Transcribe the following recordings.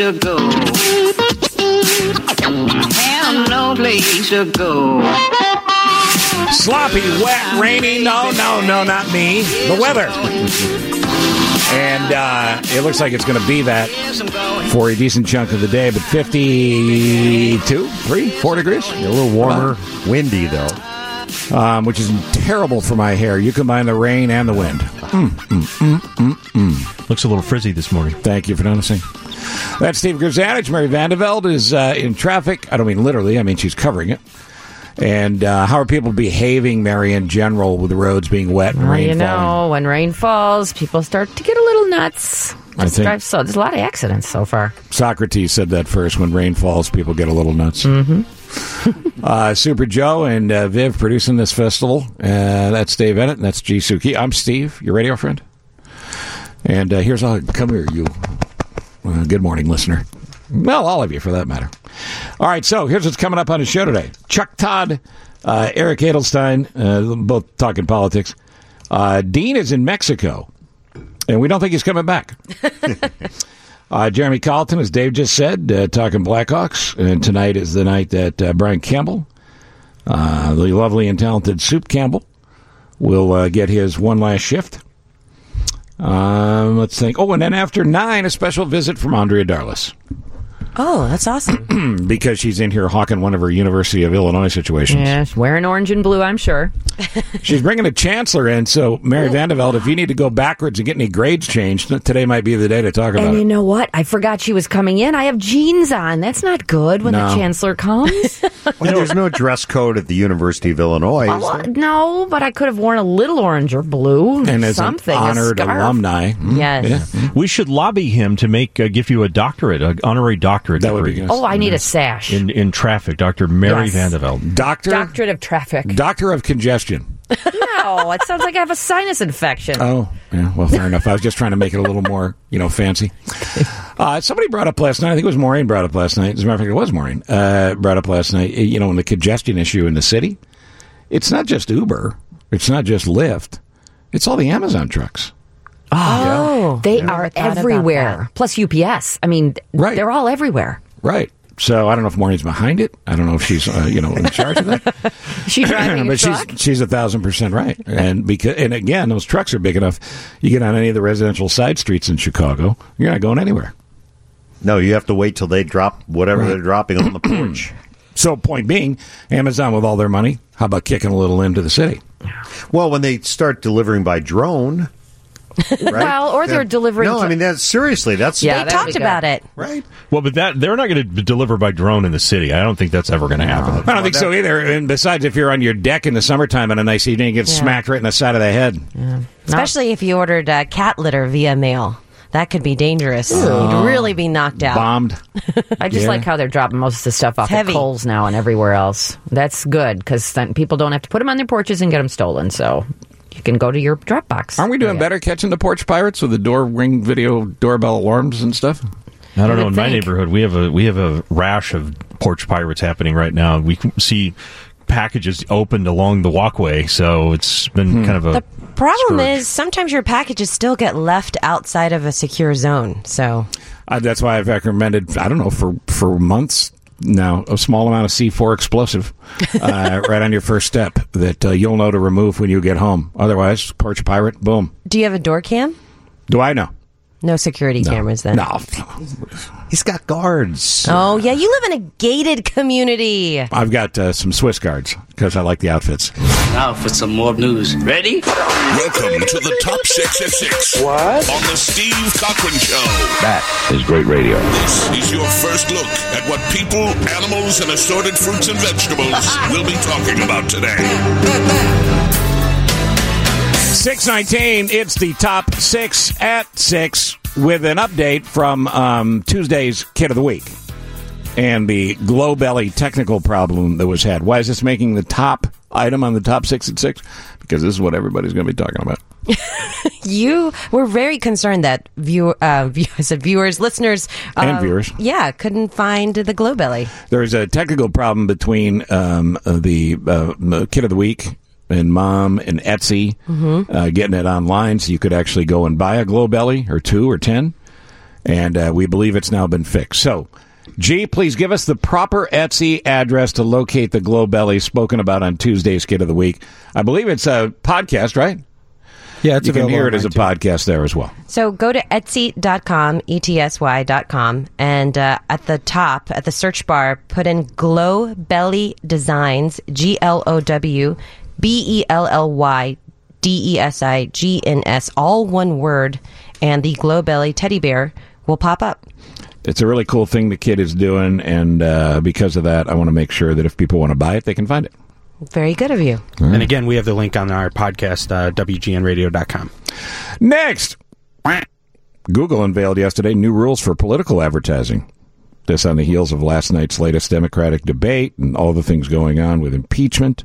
to go. Have no place to go. Sloppy, wet, rainy. No, no, no, not me. The weather. And uh, it looks like it's going to be that for a decent chunk of the day, but 52, 3, 4 degrees. A little warmer, windy though. Um, which is terrible for my hair. You combine the rain and the wind. Mm, mm, mm, mm, mm. Looks a little frizzy this morning. Thank you for noticing. That's Steve Grzanich. Mary Vandeveld is uh, in traffic. I don't mean literally, I mean she's covering it. And uh, how are people behaving, Mary, in general, with the roads being wet and Well, rain you know, falling? when rain falls, people start to get a little nuts. I think- drive so there's a lot of accidents so far. Socrates said that first. When rain falls, people get a little nuts. Mm-hmm. uh, Super Joe and uh, Viv producing this festival. Uh, that's Dave Eanet, and that's Ji Suk Yi. I'm Steve, your radio friend. And uh, here's all. Come here, you. Uh, good morning, listener. Well, all of you, for that matter. All right, so here's what's coming up on the show today. Chuck Todd, uh, Eric Adelstein, uh, both talking politics. Uh, Dean is in Mexico, and we don't think he's coming back. Uh, Jeremy Colliton, as Dave just said, uh, talking Blackhawks. And tonight is the night that uh, Brian Campbell, uh, the lovely and talented Soup Campbell, will uh, get his one last shift. Um, let's think. Oh, and then after nine, a special visit from Andrea Darlas Oh, that's awesome. because she's in here hawking one of her University of Illinois situations. Yes, wearing orange and blue, I'm sure. She's bringing a chancellor in. So, Mary Vandeveld, if you need to go backwards and get any grades changed, today might be the day to talk about And you it. know what? I forgot she was coming in. I have jeans on. That's not good when No. the chancellor comes. Well, there's no dress code at the University of Illinois. is Well, there? no, but I could have worn a little orange or blue. And as something. an honored alumni, mm, Yes. yeah, We should lobby him to make uh, give you a doctorate, an honorary doctorate that would be degree. Oh, I need a sash. in in traffic. Dr. Mary Yes. Vandeveld. Doctor, Doctorate of traffic. doctor of congestion. no, it sounds like I have a sinus infection. Oh, yeah. Well, fair enough. I was just trying to make it a little more, you know, fancy. Uh, somebody brought up last night. I think it was Maureen brought up last night. As a matter of fact, it was Maureen uh, brought up last night. You know, in the congestion issue in the city, it's not just Uber. It's not just Lyft. It's all the Amazon trucks. Oh, They Never are everywhere. Plus UPS. I mean, Right. they're all everywhere. Right. So I don't know if Maureen's behind it. I don't know if she's, uh, you know, in charge of that. Is she driving a but truck? she's she's a thousand percent right. And because and again, those trucks are big enough. You get on any of the residential side streets in Chicago, you're not going anywhere. No, you have to wait till they drop whatever Right. they're dropping on the porch. So, point being, Amazon with all their money, how about kicking a little into the city? Well, when they start delivering by drone, right? Well, or they're That- delivering No, to- I mean that's seriously. That's Yeah, they talked about it. right. Well, but that they're not going to deliver by drone in the city. I don't think that's ever going to happen. I don't think so either. And besides, if you're on your deck in the summertime on a nice evening, you get Yeah. smacked right in the side of the head. Especially if you ordered uh, cat litter via mail. That could be dangerous. You'd really be knocked out. Bombed. I just Yeah. like how they're dropping most of the stuff off It's at heavy. Kohl's now and everywhere else. That's good because then people don't have to put them on their porches and get them stolen. So you can go to your Dropbox. Aren't we doing better catching the porch pirates with the door ring video doorbell alarms and stuff? I don't You know. would In my neighborhood, we have a we have a rash of porch pirates happening right now. We see packages opened along the walkway, so it's been kind of a The problem scourge. is sometimes your packages still get left outside of a secure zone. So Uh, that's why I've recommended, I don't know, for, for months now, a small amount of C4 explosive uh, right on your first step that uh, you'll know to remove when you get home. Otherwise, porch pirate, boom. do you have a door cam? Do I know? No security cameras then. No. He's got guards. Oh yeah, you live in a gated community. I've got uh, some Swiss guards because I like the outfits. Now for some more news. Ready? Welcome to the Top Six at Six. What? On the Steve Cochran Show. That is great radio. This is your first look at what people, animals, and assorted fruits and vegetables will be talking about today. 619, it's the top six at six with an update from um, Tuesday's Kid of the Week and the glow belly technical problem that was had. Why is this making the top item on the top six at six? Because this is what everybody's going to be talking about. You were very concerned that view, uh, view, I said viewers, listeners, And uh, viewers. yeah, couldn't find the glow belly. There's a technical problem between um, uh, the uh, Kid of the Week and Mom and Etsy uh, getting it online, so you could actually go and buy a Glow Belly or two or ten, and uh, we believe it's now been fixed. So. G, please give us the proper Etsy address to locate the Glow Belly spoken about on Tuesday's Kid of the Week. I believe it's a podcast, right? Yeah, it's you can available hear it as a too. podcast there as well. So go to etsy.com, E-T-S-Y.com, and uh, at the top, at the search bar, put in Glow Belly Designs, G-L-O-W, B-E-L-L-Y, D-E-S-I-G-N-S, all one word, and the Glow Belly teddy bear will pop up. It's a really cool thing the kid is doing, and uh, because of that, I want to make sure that if people want to buy it, they can find it. Very good of you. And again, we have the link on our podcast, uh, WGNradio.com. Next, Google unveiled yesterday new rules for political advertising. This on the heels of last night's latest Democratic debate and all the things going on with impeachment.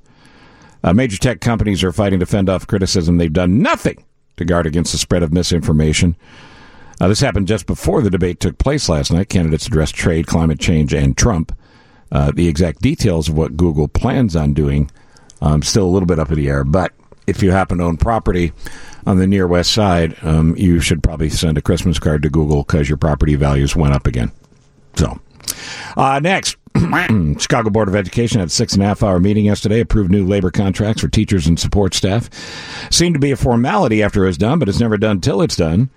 Uh, major tech companies are fighting to fend off criticism. They've done nothing to guard against the spread of misinformation. Uh, this happened just before the debate took place last night. Candidates addressed trade, climate change, and Trump. Uh, the exact details of what Google plans on doing um, still a little bit up in the air. But if you happen to own property on the near west side, um, you should probably send a Christmas card to Google because your property values went up again. So, uh, next, Chicago Board of Education had six and a half hour meeting yesterday, approved new labor contracts for teachers and support staff. Seemed to be a formality after it was done, but it's never done till it's done.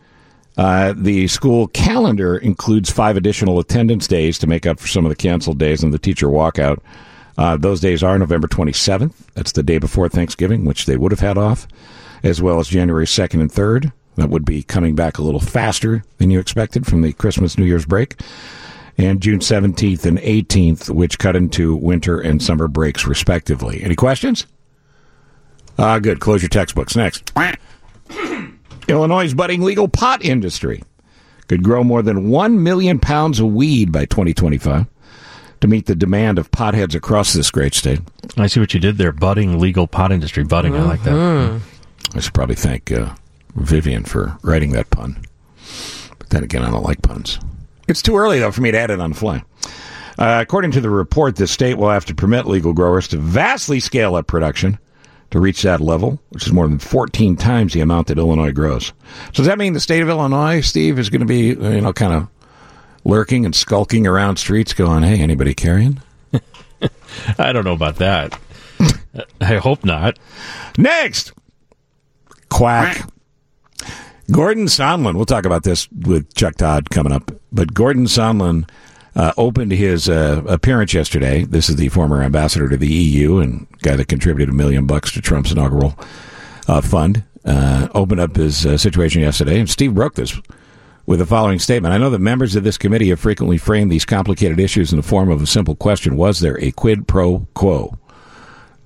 Uh, the school calendar includes five additional attendance days to make up for some of the canceled days and the teacher walkout. Uh, those days are November 27th. That's the day before Thanksgiving, which they would have had off, as well as January 2nd and 3rd. That would be coming back a little faster than you expected from the Christmas New Year's break. And June 17th and 18th, which cut into winter and summer breaks, respectively. Any questions? Uh, good. Close your textbooks. Next. Illinois' budding legal pot industry could grow more than 1 million pounds of weed by 2025 to meet the demand of potheads across this great state. I see what you did there. Budding legal pot industry. Budding. I like that. I should probably thank uh, Vivian for writing that pun. But then again, I don't like puns. It's too early, though, for me to add it on the fly. Uh, according to the report, the state will have to permit legal growers to vastly scale up production to reach that level, which is more than 14 times the amount that Illinois grows. So does that mean the state of Illinois, Steve, is going to be, you know, kind of lurking and skulking around streets going, hey, anybody carrying? I don't know about that. I hope not. Next, quack. Gordon Sondland. We'll talk about this with Chuck Todd coming up. But Gordon Sondland uh, opened his uh, appearance yesterday. This is the former ambassador to the EU and guy that contributed a million bucks to Trump's inaugural uh, fund. Uh, opened up his uh, situation yesterday, and Steve broke this with the following statement. I know that members of this committee have frequently framed these complicated issues in the form of a simple question Was there a quid pro quo?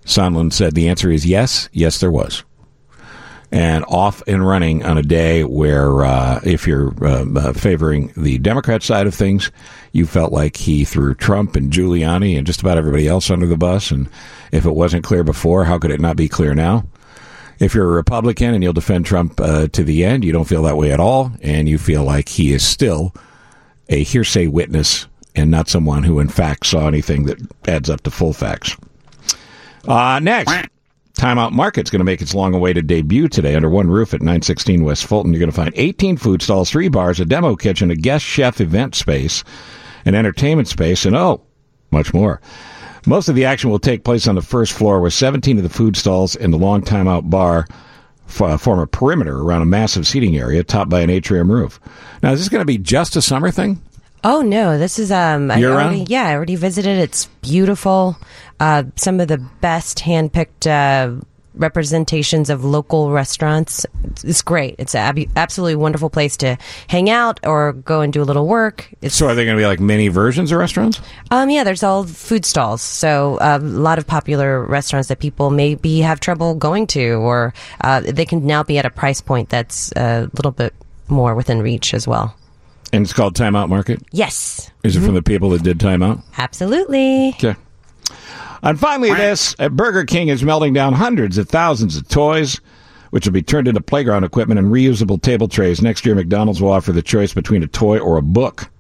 Sondland said the answer is yes, yes, there was. And off and running on a day where, uh, if you're uh, uh, favoring the Democrat side of things, you felt like he threw Trump and Giuliani and just about everybody else under the bus. And if it wasn't clear before, how could it not be clear now? If you're a Republican and you'll defend Trump uh, to the end, you don't feel that way at all, and you feel like he is still a hearsay witness and not someone who, in fact, saw anything that adds up to full facts. Uh, next, Timeout Market's going to make its long-awaited debut today under one roof at 916 West Fulton. You're going to find 18 food stalls, three bars, a demo kitchen, a guest chef event space, an entertainment space, and oh, much more. Most of the action will take place on the first floor, with 17 of the food stalls and the long timeout bar uh, form a perimeter around a massive seating area topped by an atrium roof. Now, is this going to be just a summer thing? Oh no, this is um. I already, yeah, I already visited. It's beautiful. Uh, some of the best handpicked uh, representations of local restaurants. It's, it's great. It's an absolutely wonderful place to hang out or go and do a little work. It's So, are they going to be like mini versions of restaurants? um yeah, there's all food stalls. So uh, a lot of popular restaurants that people maybe have trouble going to, or uh, they can now be at a price point that's a little bit more within reach as well. And it's called Timeout Market. Yes, Is it from the people that did Timeout? absolutely. Okay. And finally, this uh, Burger King is melting down hundreds of thousands of toys which will be turned into playground equipment and reusable table trays. Next year, McDonald's will offer the choice between a toy or a book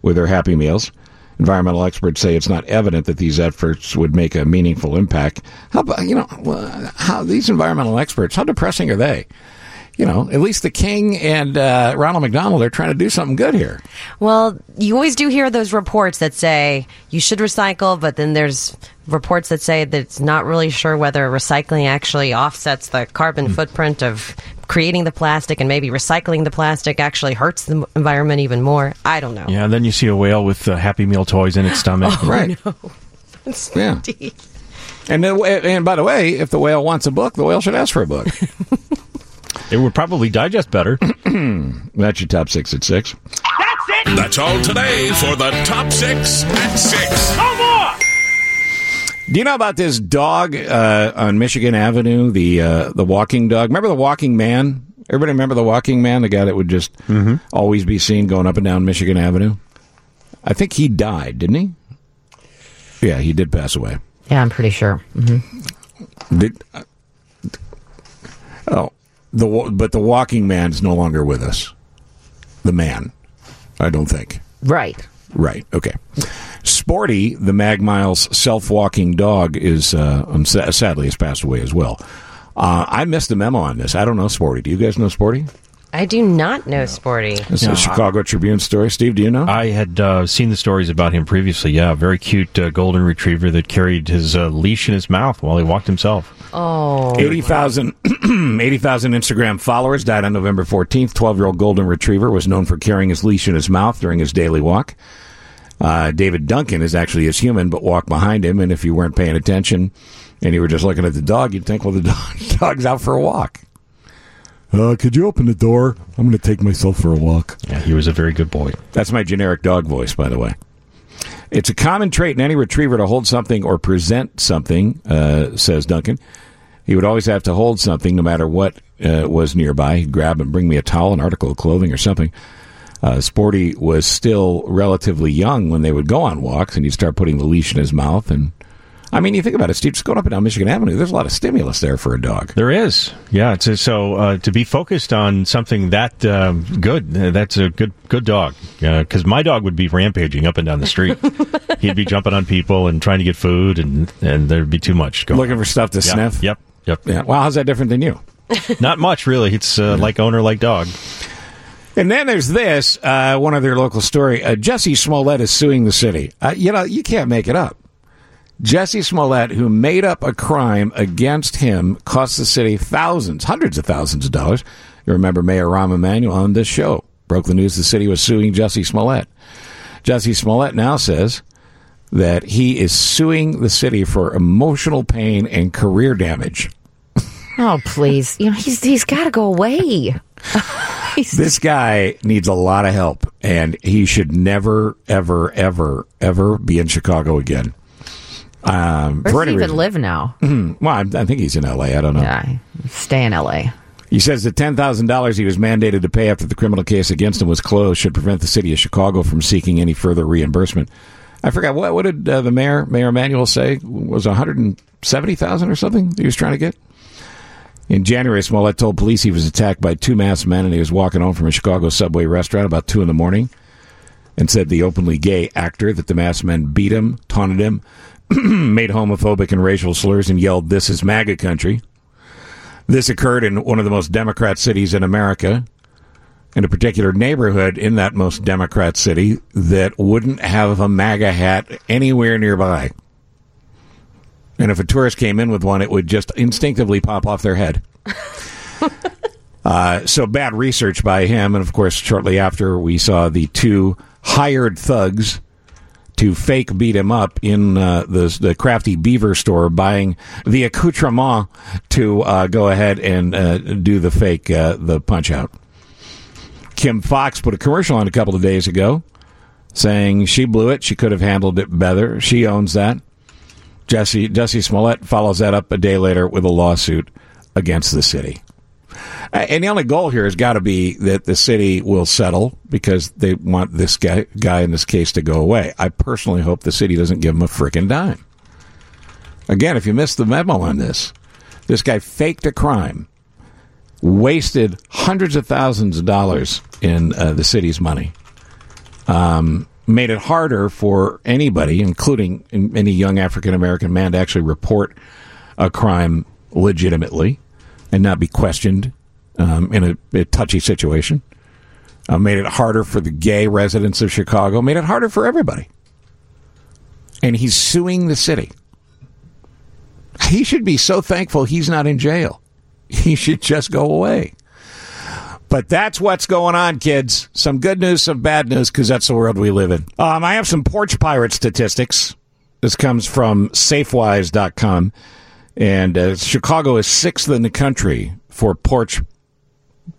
with their Happy Meals. Environmental experts say it's not evident that these efforts would make a meaningful impact. How about, you know, how these environmental experts, how depressing are they? You know, at least the King and uh, Ronald McDonald are trying to do something good here. Well, you always do hear those reports that say you should recycle, but then there's reports that say that it's not really sure whether recycling actually offsets the carbon footprint of creating the plastic and maybe recycling the plastic actually hurts the environment even more. I don't know. Yeah, and then you see a whale with uh, Happy Meal toys in its stomach. right. Yeah. And, the, and by the way, if the whale wants a book, the whale should ask for a book. It would probably digest better. That's your top six at six. That's it. That's all today for the top six at six. Do you know about this dog uh, on Michigan Avenue? The uh, the walking dog. Remember the walking man? Everybody remember the walking man? The guy that would just always be seen going up and down Michigan Avenue. I think he died, didn't he? Yeah, he did pass away. Yeah, I'm pretty sure. hmm Did, uh, oh, the but the walking man's no longer with us. The man, I don't think. Right. Right. Okay. Sporty, the Mag Miles self-walking dog, is uh, um, sadly has passed away as well. Uh, I missed the memo on this. I don't know Sporty. Do you guys know Sporty? I do not know Sporty. This is a Chicago Tribune story. Steve, do you know? I had uh, seen the stories about him previously. Yeah, very cute uh, golden retriever that carried his uh, leash in his mouth while he walked himself. Oh, 80,000 80,000 Instagram followers died on November 14th. 12 year old Golden Retriever was known for carrying his leash in his mouth during his daily walk. Uh, David Duncan is actually his human, but walked behind him. And if you weren't paying attention and you were just looking at the dog, you'd think, well, the dog, dog's out for a walk. Uh, could you open the door? I'm going to take myself for a walk. Yeah, he was a very good boy. That's my generic dog voice, by the way. It's a common trait in any retriever to hold something or present something, uh, says Duncan. He would always have to hold something no matter what uh, was nearby. He'd grab and bring me a towel, an article of clothing, or something. Uh, Sporty was still relatively young when they would go on walks, and he'd start putting the leash in his mouth. And I mean, you think about it, Steve, just going up and down Michigan Avenue, there's a lot of stimulus there for a dog. There is, yeah. It's a, so uh, to be focused on something that um, good, uh, that's a good good dog. Because my dog would be rampaging up and down the street. He'd be jumping on people and trying to get food, and and there'd be too much going. Looking on. for stuff to Yep, sniff. Yep, yep. Yeah. Well, how's that different than you? Not much, really. It's uh, like owner, like dog. And then there's this uh, one other local story. Uh, Jussie Smollett is suing the city. Uh, you know, you can't make it up. Jussie Smollett, who made up a crime against him, cost the city thousands, hundreds of thousands of dollars. You remember Mayor Rahm Emanuel on this show broke the news the city was suing Jussie Smollett. Jussie Smollett now says that he is suing the city for emotional pain and career damage. Oh, please. You know, he's he's got to go away. This guy needs a lot of help, and he should never, ever, ever, ever be in Chicago again. Um, Where for does any he even reason. live now? Well, I, I think he's in L.A. I don't know. Yeah, stay in L.A. He says the ten thousand dollars he was mandated to pay after the criminal case against him was closed should prevent the city of Chicago from seeking any further reimbursement. I forgot what what did uh, the mayor Mayor Emanuel say was one hundred and seventy thousand or something that he was trying to get. In January, Smollett told police he was attacked by two masked men and he was walking home from a Chicago subway restaurant about two in the morning, and said the openly gay actor that the masked men beat him, taunted him, made homophobic and racial slurs, and yelled, "This is MAGA country." This occurred in one of the most Democrat cities in America, in a particular neighborhood in that most Democrat city that wouldn't have a MAGA hat anywhere nearby. And if a tourist came in with one, it would just instinctively pop off their head. uh, so bad research by him. And of course, shortly after, we saw the two hired thugs to fake beat him up in uh, the the Crafty Beaver store, buying the accoutrement to uh, go ahead and uh, do the fake uh, the punch out. Kim Foxx put a commercial on a couple of days ago, saying she blew it. She could have handled it better. She owns that. Jussie Jussie Smollett follows that up a day later with a lawsuit against the city. And the only goal here has got to be that the city will settle because they want this guy, guy in this case to go away. I personally hope the city doesn't give him a frickin' dime. Again, if you missed the memo on this, this guy faked a crime wasted hundreds of thousands of dollars in uh, the city's money. Um, made it harder for anybody, including any young African American man, to actually report a crime legitimately and not be questioned um, in a, a touchy situation. Uh, made it harder for the gay residents of Chicago. Made it harder for everybody. And he's suing the city. He should be so thankful he's not in jail. He should just go away. But that's what's going on, kids. Some good news, some bad news, because that's the world we live in. Um, I have some porch pirate statistics. This comes from Safewise.com. And uh, Chicago is sixth in the country for porch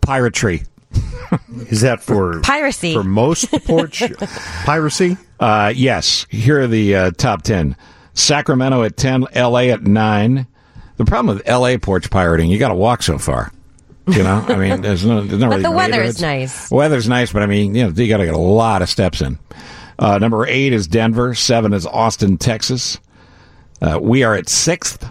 piracy. Is that for Piracy. For most porch piracy? Uh, yes. Here are the uh, top 10 Sacramento at 10, LA at 9. The problem with LA porch pirating, you got to walk so far. You know, I mean, there's no, there's no But really the weather is nice. Weather's nice, but I mean, you know, you got to get a lot of steps in. Uh, number eight is Denver. Seven is Austin, Texas. Uh, we are at sixth.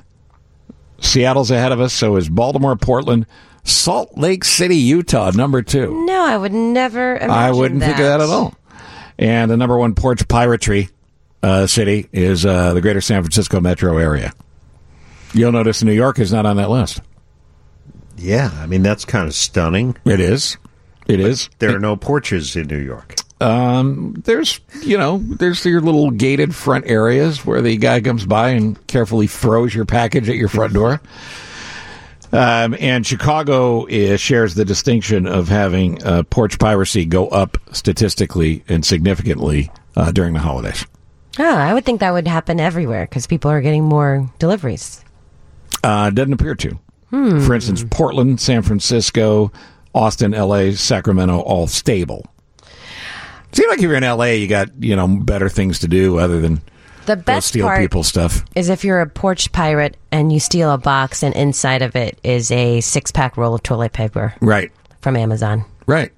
Seattle's ahead of us. So is Baltimore, Portland, Salt Lake City, Utah, number two. No, I would never imagine I wouldn't think of that at all. And the number one porch piracy uh, city is uh, the greater San Francisco metro area. You'll notice New York is not on that list. Yeah, I mean that's kind of stunning. It is. It is. There are no porches in New York. Um, there's, you know, there's your little gated front areas where the guy comes by and carefully throws your package at your front door. Um, and Chicago is, shares the distinction of having uh, porch piracy go up statistically and significantly uh, during the holidays. Oh, I would think that would happen everywhere because people are getting more deliveries. Uh, doesn't appear to. Hmm. For instance, Portland, San Francisco, Austin, L.A., Sacramento, all stable. Seems like if you're in L.A., you got you know better things to do other than The go best steal part people's stuff. is if you're a porch pirate and you steal a box and inside of it is a six pack roll of toilet paper Right, from Amazon. right.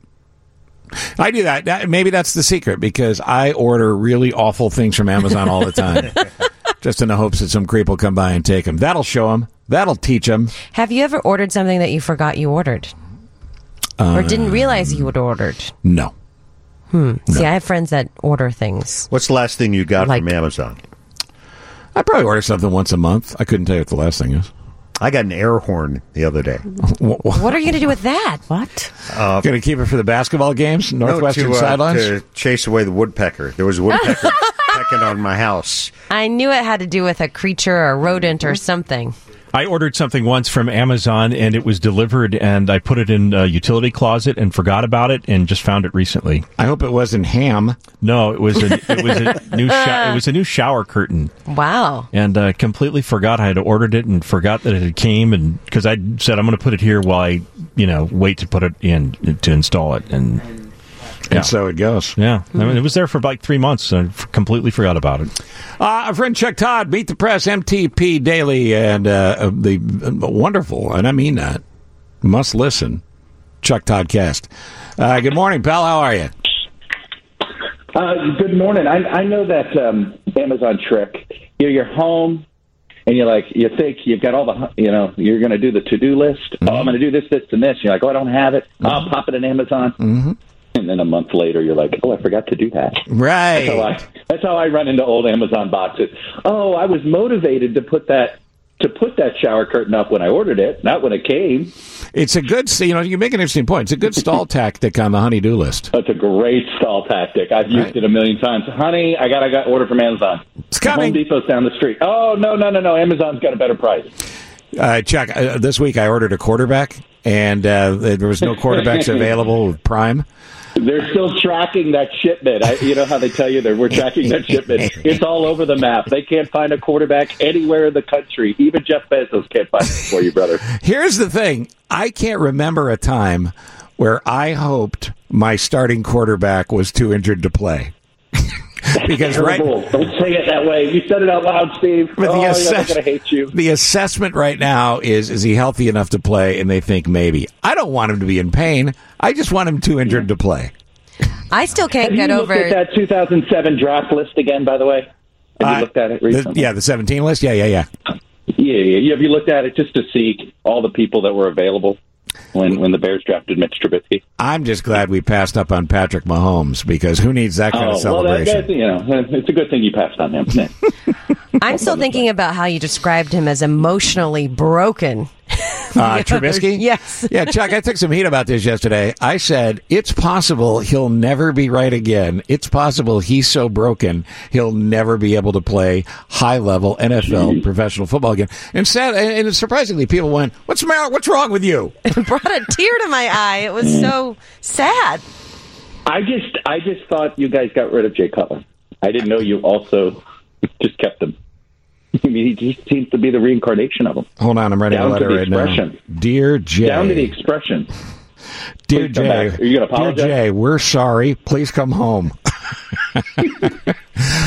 I do that. that. Maybe that's the secret because I order really awful things from Amazon all the time, just in the hopes that some creep will come by and take them. That'll show them. That'll teach them. Have you ever ordered something that you forgot you ordered? or didn't um, realize you had ordered? Hmm. No. See, I have friends that order things. What's the last thing you got Like- from Amazon? I probably order something once a month. I couldn't tell you what the last thing is. I got an air horn the other day. What are you going to do with that? What? Uh, going to keep it for the basketball games, Northwestern no, to, uh, sidelines. to chase away the woodpecker. There was a woodpecker pecking on my house. I knew it had to do with a creature or a rodent or something. I ordered something once from Amazon and it was delivered, and I put it in a utility closet and forgot about it, and just found it recently. I hope it wasn't ham. No, it was a, it was a new sho- it was a new shower curtain, Wow. and uh, completely forgot I had ordered it and forgot that it had came, and because I said I'm going to put it here while I you know wait to put it in to install it, and And so it goes. yeah, I mean, it was there for like three months. and I f- completely forgot about it. Uh, our friend Chuck Todd, Meet the Press, MTP Daily, and uh, uh, the uh, wonderful, and I mean that, must listen, Chuck Todd Cast. Uh, good morning, pal. How are you? Uh, good morning. I, I know that um, Amazon trick. You're, you're home, and you're like, you think you've got all the, you know, you're going to do the to do list. Oh, I'm going to do this, this, and this. You're like, oh, I don't have it. I'll pop it in Amazon. Mm-hmm. And then a month later, you're like, oh, I forgot to do that. That's how Right. I, that's how I run into old Amazon boxes. Oh, I was motivated to put that to put that shower curtain up when I ordered it, not when it came. It's a good, you know, you make an interesting point. It's a good stall tactic on the honey-do list. That's a great stall tactic. I've used Right. it a million times. Honey, I got I got order from Amazon. It's coming. Home Depot's down the street. Oh no no no no! Amazon's got a better price. Uh, Chuck, uh, this week I ordered a quarterback, and uh, there was no quarterbacks available with Prime. They're still tracking that shipment. I, you know how they tell you that we're tracking that shipment. It's all over the map. They can't find a quarterback anywhere in the country. Even Jeff Bezos can't find it for you, brother. Here's the thing I can't remember a time where I hoped my starting quarterback was too injured to play. because right Terrible. Don't say it that way. You said it out loud, Steve. But the oh, yeah, assess- they're gonna hate you. the assessment right now is is he healthy enough to play and they think maybe i don't want him to be in pain i just want him too injured to play I still can't Have get you over. at that 2007 draft list again? By the way, have Uh, you looked at it the- recently? yeah the 17 list yeah yeah yeah yeah, yeah. Have you looked at it just to see all the people that were available? When when the Bears drafted Mitch Trubisky. I'm just glad we passed up on Patrick Mahomes because who needs that kind oh, of celebration? Well, that, that, you know, it's a good thing you passed on him. I'm still thinking about how you described him as emotionally broken. Uh, Trubisky? Yes. yeah, Chuck, I took some heat about this yesterday. I said, it's possible he'll never be right again. It's possible he's so broken he'll never be able to play high level NFL professional football again. And sad, and surprisingly, people went, what's the? What's wrong with you? It brought a tear to my eye. It was so sad. I just I just thought you guys got rid of Jay Cutler. I didn't know you also just kept him. I mean, he just seems to be the reincarnation of him. Hold on, I'm writing Down a letter to the right now. expression. Dear Jay. Down to the expression. Dear Please Jay, back. Are you gonna dear apologize? Jay, we're sorry. Please come home.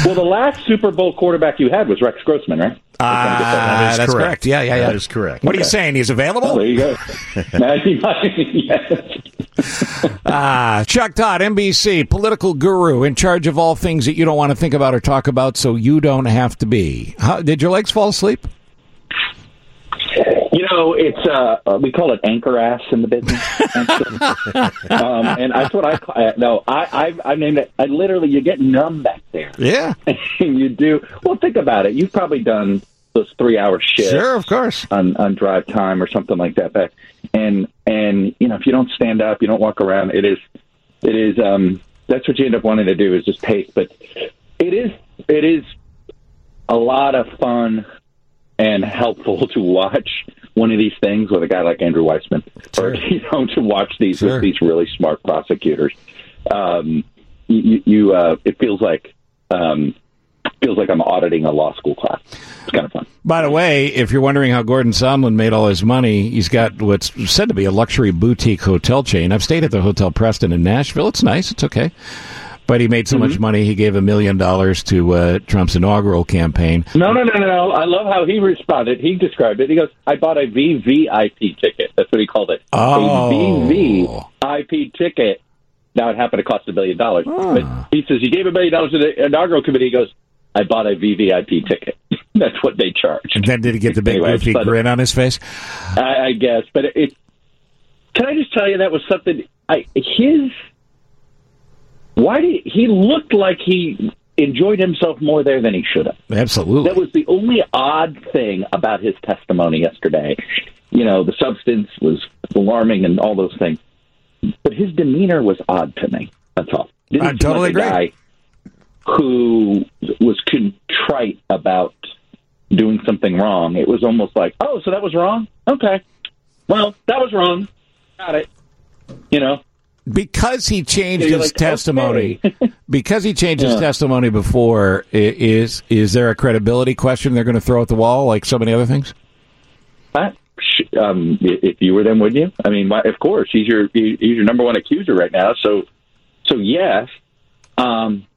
Well, the last Super Bowl quarterback you had was Rex Grossman, right? Ah, is that's correct. correct. Yeah, yeah, yeah. That is correct. What are you saying? He's available? Oh, there you go. Now he might- yes. Ah, Chuck Todd, NBC, political guru, in charge of all things that you don't want to think about or talk about, so you don't have to be. How, did your legs fall asleep? You know, it's uh, uh, we call it anchor ass in the business, um, and that's what I call. Uh, no, I, I I named it. I literally, you get numb back there. Yeah, and you do. Well, think about it. You've probably done those three-hour shifts. sure, of course. on on drive time or something like that back and and you know if you don't stand up you don't walk around it is it is um that's what you end up wanting to do is just pace but it is it is a lot of fun and helpful to watch one of these things with a guy like Andrew Weissmann or you know to watch these Sure. with these really smart prosecutors um you, you uh it feels like um feels like I'm auditing a law school class it's kind of fun By the way, if you're wondering how Gordon Sondland made all his money, he's got what's said to be a luxury boutique hotel chain. I've stayed at the Hotel Preston in Nashville. It's nice. It's okay. But he made so much money, he gave a million dollars to uh, Trump's inaugural campaign. No, no, no, no, no. I love how he responded. He described it. He goes, I bought a VVIP ticket. That's what he called it. Oh. A VVIP ticket. Now, it happened to cost a billion dollars. But he says he gave a million dollars to the inaugural committee. He goes, I bought a VVIP ticket. That's what they charge. And then did he get the big Anyway, goofy but- uh, grin on his face? I, I guess. But it, it, can I just tell you that was something, I, his, why did he looked like he enjoyed himself more there than he should have. Absolutely. That was the only odd thing about his testimony yesterday. You know, the substance was alarming and all those things, but his demeanor was odd to me. That's all. Didn't I totally like agree. Who was contrite about doing something wrong. It was almost like, oh, so that was wrong. Okay, well, that was wrong. Got it. You know, because he changed his like, testimony. okay. because he changed his Yeah. testimony before, is is there a credibility question they're going to throw at the wall like so many other things? I, um, if you were them, wouldn't you? I mean, of course, he's your he's your number one accuser right now. So, so yes. Um,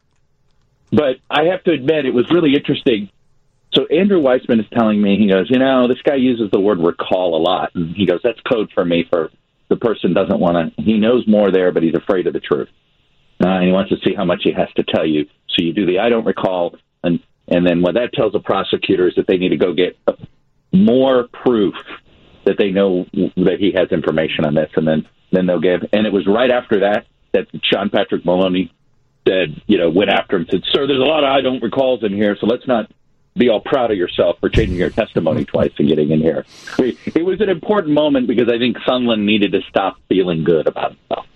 but I have to admit, it was really interesting. So Andrew Weissmann is telling me, he goes, you know, this guy uses the word recall a lot, and he goes, that's code for me for the person doesn't want to. He knows more there, but he's afraid of the truth, uh, and he wants to see how much he has to tell you. So you do the I don't recall, and and then what that tells the prosecutor is that they need to go get more proof that they know that he has information on this, and then then they'll give. And it was right after that that Sean Patrick Maloney said, you know, went after him, and said, "Sir, there's a lot of I don't recalls in here, so let's not be all proud of yourself for changing your testimony twice and getting in here." It was an important moment because I think Sondland needed to stop feeling good about himself,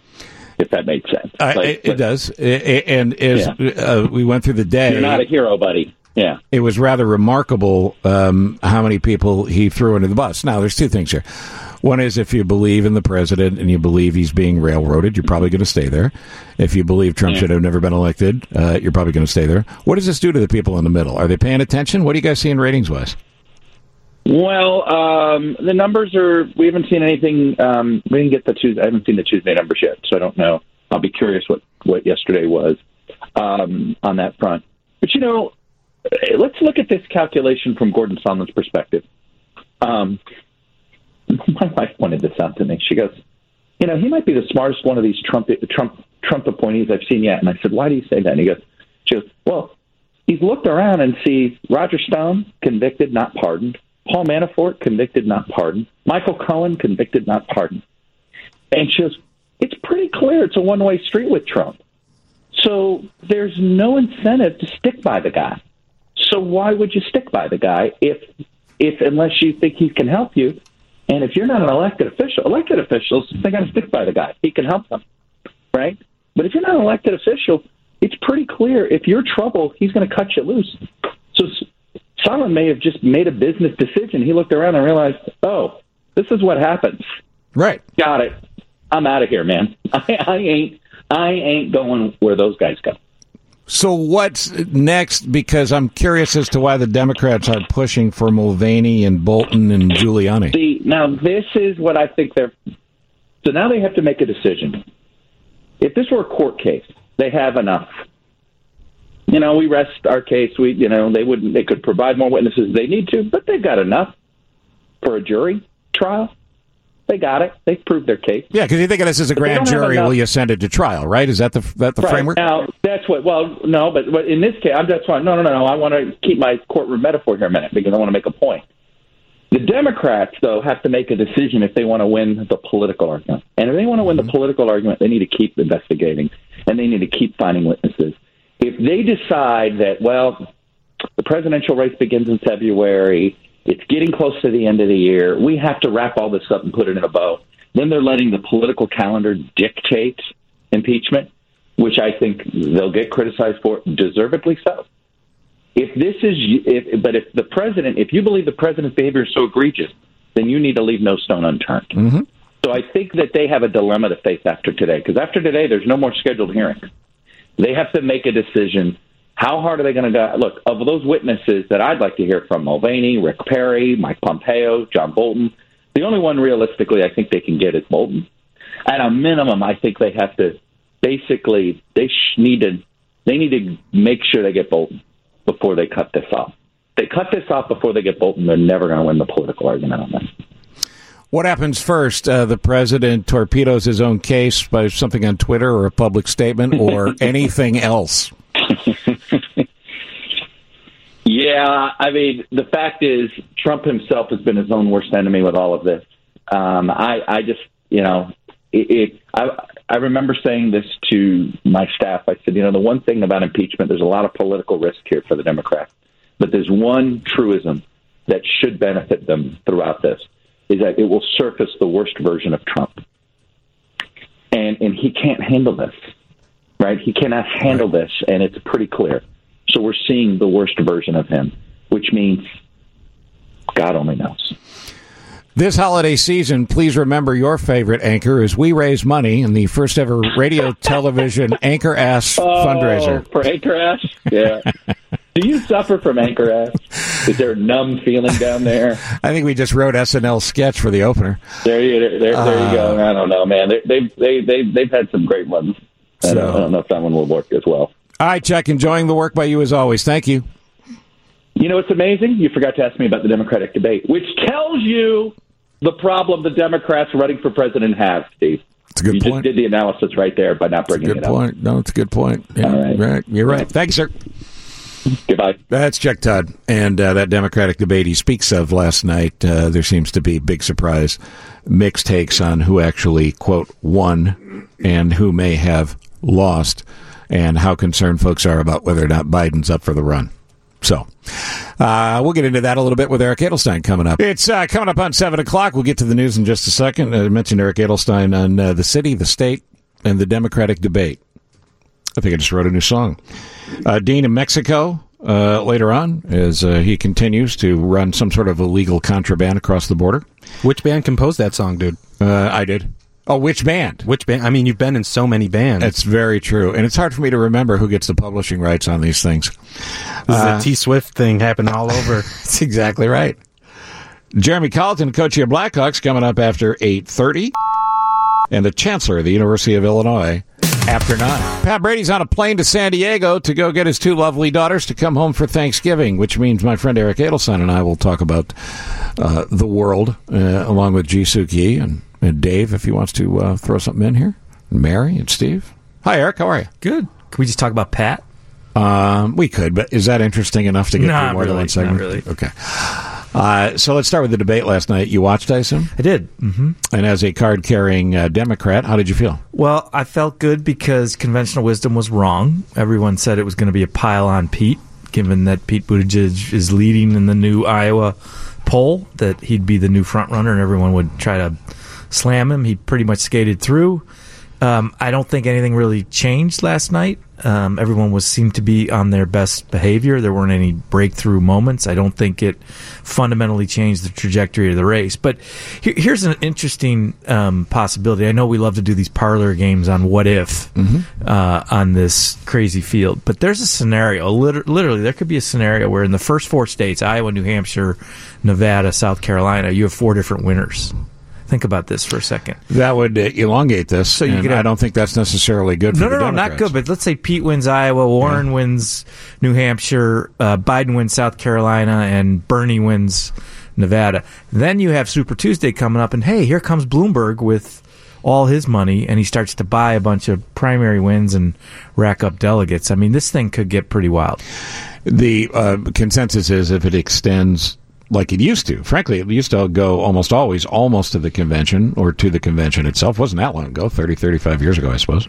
if that makes sense. Like, it, it does, and as uh, we went through the day, You're not a hero, buddy. Yeah. it was rather remarkable um, how many people he threw under the bus. Now, there's two things here. One is if you believe in the president and you believe he's being railroaded, you're probably going to stay there. If you believe Trump Yeah. should have never been elected, uh, you're probably going to stay there. What does this do to the people in the middle? Are they paying attention? What do you guys see in ratings wise? Well, um, the numbers are. We haven't seen anything. Um, we didn't get the Tuesday. I haven't seen the Tuesday numbers yet, so I don't know. I'll be curious what what yesterday was um, on that front. But you know, let's look at this calculation from Gordon Sondland's perspective. Um, my wife pointed this out to me. She goes, "You know, he might be the smartest one of these Trump Trump Trump appointees I've seen yet." And I said, "Why do you say that?" And he goes, "She goes, well." He's looked around and sees Roger Stone convicted, not pardoned. Paul Manafort convicted, not pardoned. Michael Cohen convicted, not pardoned. And she goes, It's pretty clear it's a one way street with Trump. So there's no incentive to stick by the guy. So why would you stick by the guy if if unless you think he can help you? And if you're not an elected official, elected officials they got to stick by the guy. He can help them, right? But if you're not an elected official, it's pretty clear if you're trouble, he's going to cut you loose. So Sondland may have just made a business decision. He looked around and realized, oh, this is what happens. Right. Got it. I'm out of here, man. I, I ain't. I ain't going where those guys go. So what's next? Because I'm curious as to why the Democrats are pushing for Mulvaney and Bolton and Giuliani. See, now this is what I think they're. So now they have to make a decision. If this were a court case, they have enough. You know, we rest our case. We, you know, they wouldn't. They could provide more witnesses. They need to, but they've got enough for a jury trial. They got it. They proved their case. Yeah, because you think of this as a But grand jury, enough- will you send it to trial? Right? Is that the that the right. framework? Now that's what. Well, no, but but in this case, I'm that's why. No, no, no, no. I want to keep my courtroom metaphor here a minute because I want to make a point. The Democrats, though, have to make a decision if they want to win the political argument. And if they want to win the mm-hmm. political argument, they need to keep investigating and they need to keep finding witnesses. If they decide that, well, the presidential race begins in February, it's getting close to the end of the year, we have to wrap all this up and put it in a bow, then they're letting the political calendar dictate impeachment, which I think they'll get criticized for, deservedly so. If this is if but if the president if you believe the president's behavior is so egregious then you need to leave no stone unturned. Mm-hmm. so i think that they have a dilemma to face after today because after today there's no more scheduled hearings. They have to make a decision how hard are they going to go look of those witnesses that i'd like to hear from mulvaney rick perry mike pompeo john bolton the only one realistically i think they can get is bolton at a minimum i think they have to basically they sh- need to they need to make sure they get bolton before they cut this off. They cut this off before they get Bolton. They're never going to win the political argument on this. What happens first? Uh, the president torpedoes his own case by something on Twitter or a public statement or anything else. Yeah, I mean, the fact is, Trump himself has been his own worst enemy with all of this. Um, I, I just, you know, it, it I, I remember saying this to my staff. I said, you know, the one thing about impeachment, there's a lot of political risk here for the Democrats, but there's one truism that should benefit them throughout this is that it will surface the worst version of Trump, and and he can't handle this, right? He cannot handle this, and it's pretty clear. So we're seeing the worst version of him, which means God only knows. This holiday season, please remember your favorite anchor as we raise money in the first ever radio television Anchor Ass fundraiser. Oh, for Anchor Ass? Yeah. Do you suffer from Anchor Ass? Is there a numb feeling down there? I think we just wrote SNL sketch for the opener. There you, there, there, there you go. Uh, I don't know, man. They, they, they, they, they've had some great ones. I don't, I don't know if that one will work as well. All right, Chuck, enjoying the work by you as always. Thank you. You know what's amazing? You forgot to ask me about the Democratic debate, which tells you the problem the Democrats running for president have, Steve. It's a good you point. just did the analysis right there by not bringing Good it up. point. No, it's a good point. Yeah, All right. right. You're right. Thank you, sir. Goodbye. That's Chuck Todd. And uh, that Democratic debate he speaks of last night, uh, there seems to be big surprise, mixed takes on who actually, quote, won and who may have lost, and how concerned folks are about whether or not Biden's up for the run. So, uh, we'll get into that a little bit with Eric Adelstein coming up. It's uh, coming up on 7 o'clock. We'll get to the news in just a second. I mentioned Eric Adelstein on uh, the city, the state, and the Democratic debate. I think I just wrote a new song. Uh, Dean in Mexico uh, later on as uh, he continues to run some sort of illegal contraband across the border. Which band composed that song, dude? Uh, I did. Oh, which band? Which band? I mean, you've been in so many bands. That's very true. And it's hard for me to remember who gets the publishing rights on these things. This is Uh, T Swift thing happened all over. That's exactly right. Jeremy Colliton, coach of your Blackhawks, coming up after 8.30. And the chancellor of the University of Illinois after 9. Pat Brady's on a plane to San Diego to go get his two lovely daughters to come home for Thanksgiving, which means my friend Eric Adelstein and I will talk about uh, the world uh, along with Ji Suk Yi and, and Dave if he wants to uh, throw something in here. And Mary and Steve. Hi, Eric. How are you? Good. Can we just talk about Pat? Um, we could, but is that interesting enough to get Not through more than really, one segment? not really. Okay. Uh, so let's start with the debate last night. You watched, I assume? I did. hmm And as a card carrying uh, Democrat, how did you feel? Well, I felt good because conventional wisdom was wrong. Everyone said it was going to be a pile on Pete, given that Pete Buttigieg is leading in the new Iowa poll, that he'd be the new front runner and everyone would try to slam him. He pretty much skated through. Um, I don't think anything really changed last night. Um, everyone was seemed to be on their best behavior. There weren't any breakthrough moments. I don't think it fundamentally changed the trajectory of the race. But here, here's an interesting um, possibility. I know we love to do these parlor games on what if uh, on this crazy field, but there's a scenario. Liter- literally, there could be a scenario where in the first four states Iowa, New Hampshire, Nevada, South Carolina you have four different winners. Think about this for a second. That would uh, elongate this. So you could have- I don't think that's necessarily good for No, no, no, not good. But let's say Pete wins Iowa, Warren wins New Hampshire, uh, Biden wins South Carolina, and Bernie wins Nevada. Then you have Super Tuesday coming up, and hey, here comes Bloomberg with all his money, and he starts to buy a bunch of primary wins and rack up delegates. I mean, this thing could get pretty wild. The uh, consensus is if it extends like it used to. Frankly, it used to go almost always almost to the convention or to the convention itself. wasn't that long ago, 30, 35 years ago, I suppose.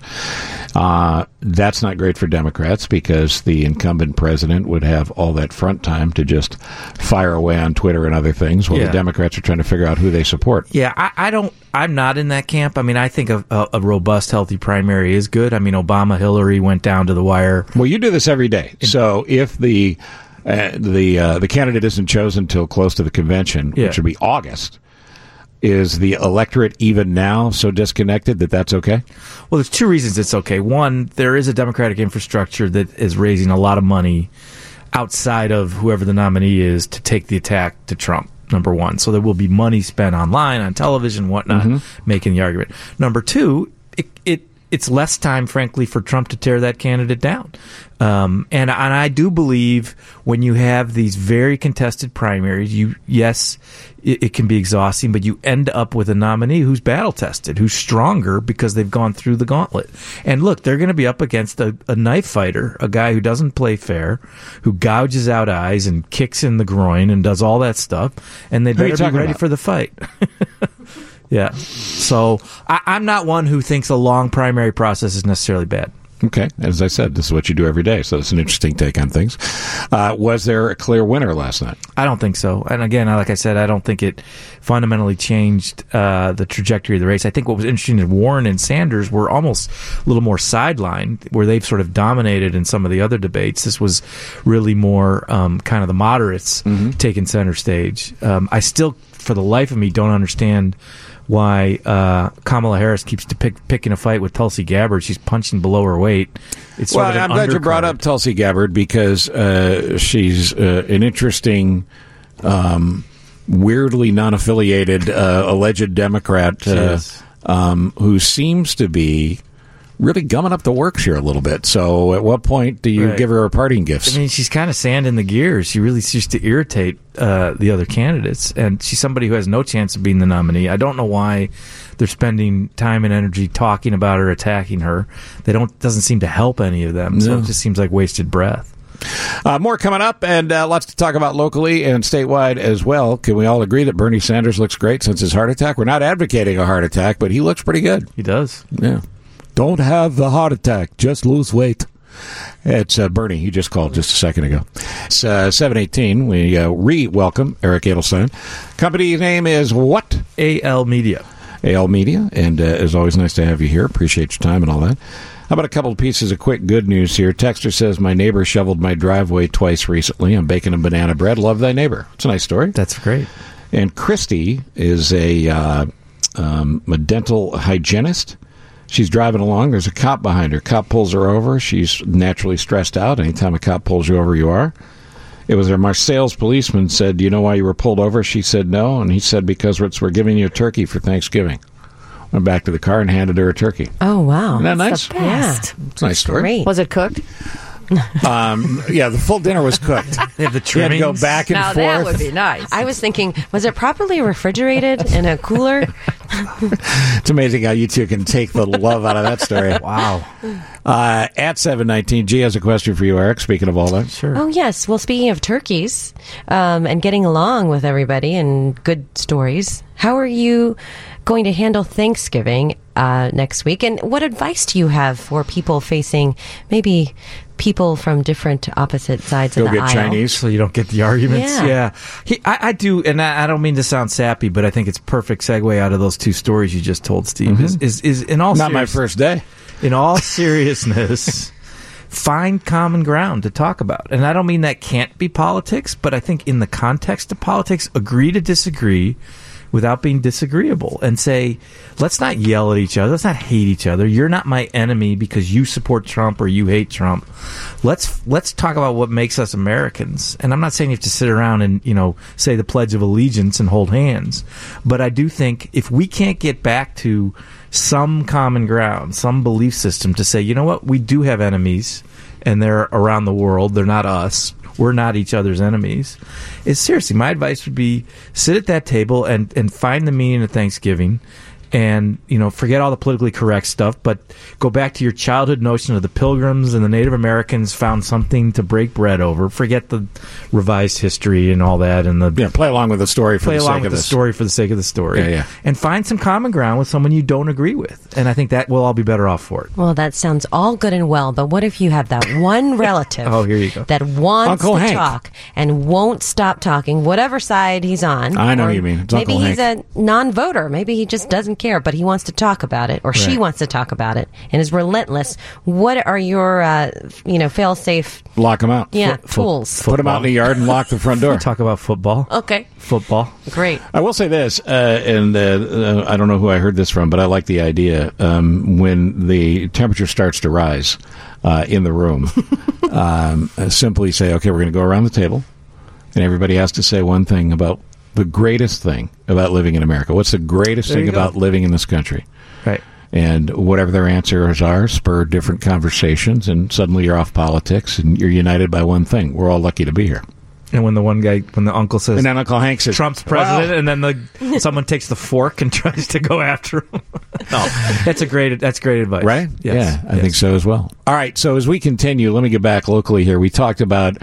Uh, that's not great for Democrats because the incumbent president would have all that front time to just fire away on Twitter and other things while Yeah. the Democrats are trying to figure out who they support. Yeah, I, I don't. I'm not in that camp. I mean, I think a, a, a robust, healthy primary is good. I mean, Obama, Hillary went down to the wire. Well, you do this every day. So if the uh, the uh, the candidate isn't chosen until close to the convention, Yeah. which would be August, is the electorate even now so disconnected that that's okay? Well, there's two reasons it's okay. One, there is a Democratic infrastructure that is raising a lot of money outside of whoever the nominee is to take the attack to Trump. Number one, so there will be money spent online, on television, whatnot, making the argument. Number two, it, it it's less time, frankly, for Trump to tear that candidate down. Um, and and I do believe when you have these very contested primaries, you yes, it, it can be exhausting, but you end up with a nominee who's battle tested, who's stronger because they've gone through the gauntlet. And look, they're going to be up against a, a knife fighter, a guy who doesn't play fair, who gouges out eyes and kicks in the groin and does all that stuff, and they Who are you better be ready about? for the fight. yeah. So I, I'm not one who thinks a long primary process is necessarily bad. Okay. As I said, this is what you do every day, so it's an interesting take on things. Uh, was there a clear winner last night? I don't think so. And again, like I said, I don't think it fundamentally changed uh, the trajectory of the race. I think what was interesting is Warren and Sanders were almost a little more sidelined, where they've sort of dominated in some of the other debates. This was really more um, kind of the moderates taking center stage. Um, I still, for the life of me, don't understand why uh, Kamala Harris keeps to pick, picking a fight with Tulsi Gabbard. She's punching below her weight. It's sort well, of I'm glad you brought up Tulsi Gabbard because uh, she's uh, an interesting, um, weirdly non-affiliated, uh, alleged Democrat uh, um, who seems to be really gumming up the works here a little bit. So, at what point do you Right. give her her parting gifts? I mean, she's kind of sanding the gears. She really seems to irritate uh, the other candidates, and she's somebody who has no chance of being the nominee. I don't know why they're spending time and energy talking about her, attacking her. They don't doesn't seem to help any of them. So it just seems like wasted breath. Uh, more coming up, and uh, lots to talk about locally and statewide as well. Can we all agree that Bernie Sanders looks great since his heart attack? We're not advocating a heart attack, but he looks pretty good. He does. Yeah. Don't have the heart attack. Just lose weight. It's uh, Bernie. He just called just a second ago. It's uh, 718. We uh, re-welcome Eric Adelstein. Company name is what? AL Media. AL Media. And uh, it's always nice to have you here. Appreciate your time and all that. How about a couple of pieces of quick good news here? Texter says, My neighbor shoveled my driveway twice recently. I'm baking a banana bread. Love thy neighbor. It's a nice story. That's great. And Christy is a, uh, um, a dental hygienist. She's driving along. There's a cop behind her. Cop pulls her over. She's naturally stressed out. Anytime a cop pulls you over, you are. It was her Marseilles policeman said, "Do you know why you were pulled over?" She said, "No," and he said, "Because we're giving you a turkey for Thanksgiving." Went back to the car and handed her a turkey. Oh wow, Isn't that nice? The best. It's a nice story. Great. Was it cooked? Um, yeah, the full dinner was cooked. They have the You had to go back and Now forth. that would be nice. I was thinking, was it properly refrigerated in a cooler it's amazing how you two can take the love out of that story. Wow. Uh, at 719, Ji has a question for you, Eric, speaking of all that. Sure. Oh yes. Well, speaking of turkeys um, and getting along with everybody and good stories, how are you going to handle Thanksgiving uh, next week? And what advice do you have for people facing maybe people from different opposite sides Go of the get aisle? Chinese. So you don't get the arguments. Yeah. Yeah, He, I, I do, and I, I don't mean to sound sappy, but I think it's perfect segue out of those two stories you just told, Steve. Is, is is in all Not my first day. in all seriousness, find common ground to talk about. And I don't mean that can't be politics, but I think in the context of politics, agree to disagree without being disagreeable and say, let's not yell at each other. Let's not hate each other. You're not my enemy because you support Trump or you hate Trump. Let's let's talk about what makes us Americans. And I'm not saying you have to sit around and, you know, say the pledge of allegiance and hold hands, but I do think if we can't get back to some common ground, some belief system to say, you know what, we do have enemies and they're around the world. They're not us. We're not each other's enemies. Is seriously, my advice would be sit at that table and, and find the meaning of Thanksgiving and, you know, forget all the politically correct stuff, but go back to your childhood notion of the pilgrims and the Native Americans found something to break bread over. Forget the revised history and all that and the Yeah, play along with the story for play the along sake with of the this. story for the sake of the story. Yeah, yeah. And find some common ground with someone you don't agree with. And I think that we'll all be better off for it. Well, that sounds all good and well, but what if you have that one relative Oh, here you go. that wants Uncle to Hank. talk and won't stop talking, whatever side he's on? I know what you mean. It's maybe Uncle he's a non-voter. Maybe he just doesn't care, but he wants to talk about it, or she wants to talk about it, and is relentless. What are your, uh, you know, fail-safe, Lock them out. yeah, Fo- fo- tools? Put them out in the yard and lock the front door. Talk about football. Okay, Football. great. I will say this, uh, and uh, uh, I don't know who I heard this from, but I like the idea. Um, when the temperature starts to rise uh, in the room, um, uh, simply say, "Okay, we're going to go around the table, and everybody has to say one thing about the greatest thing about living in America. What's the greatest thing go. about living in this country?" Right. And whatever their answers are, spur different conversations, and suddenly you're off politics, and you're united by one thing. We're all lucky to be here. And when the one guy, when the uncle says And then Uncle Hank says, Trump's president, and then the someone takes the fork and tries to go after him. no, oh. that's a great. That's great advice. Right? Yes. Yeah, I Yes. think so as well. All right. So as we continue, let me get back locally here. We talked about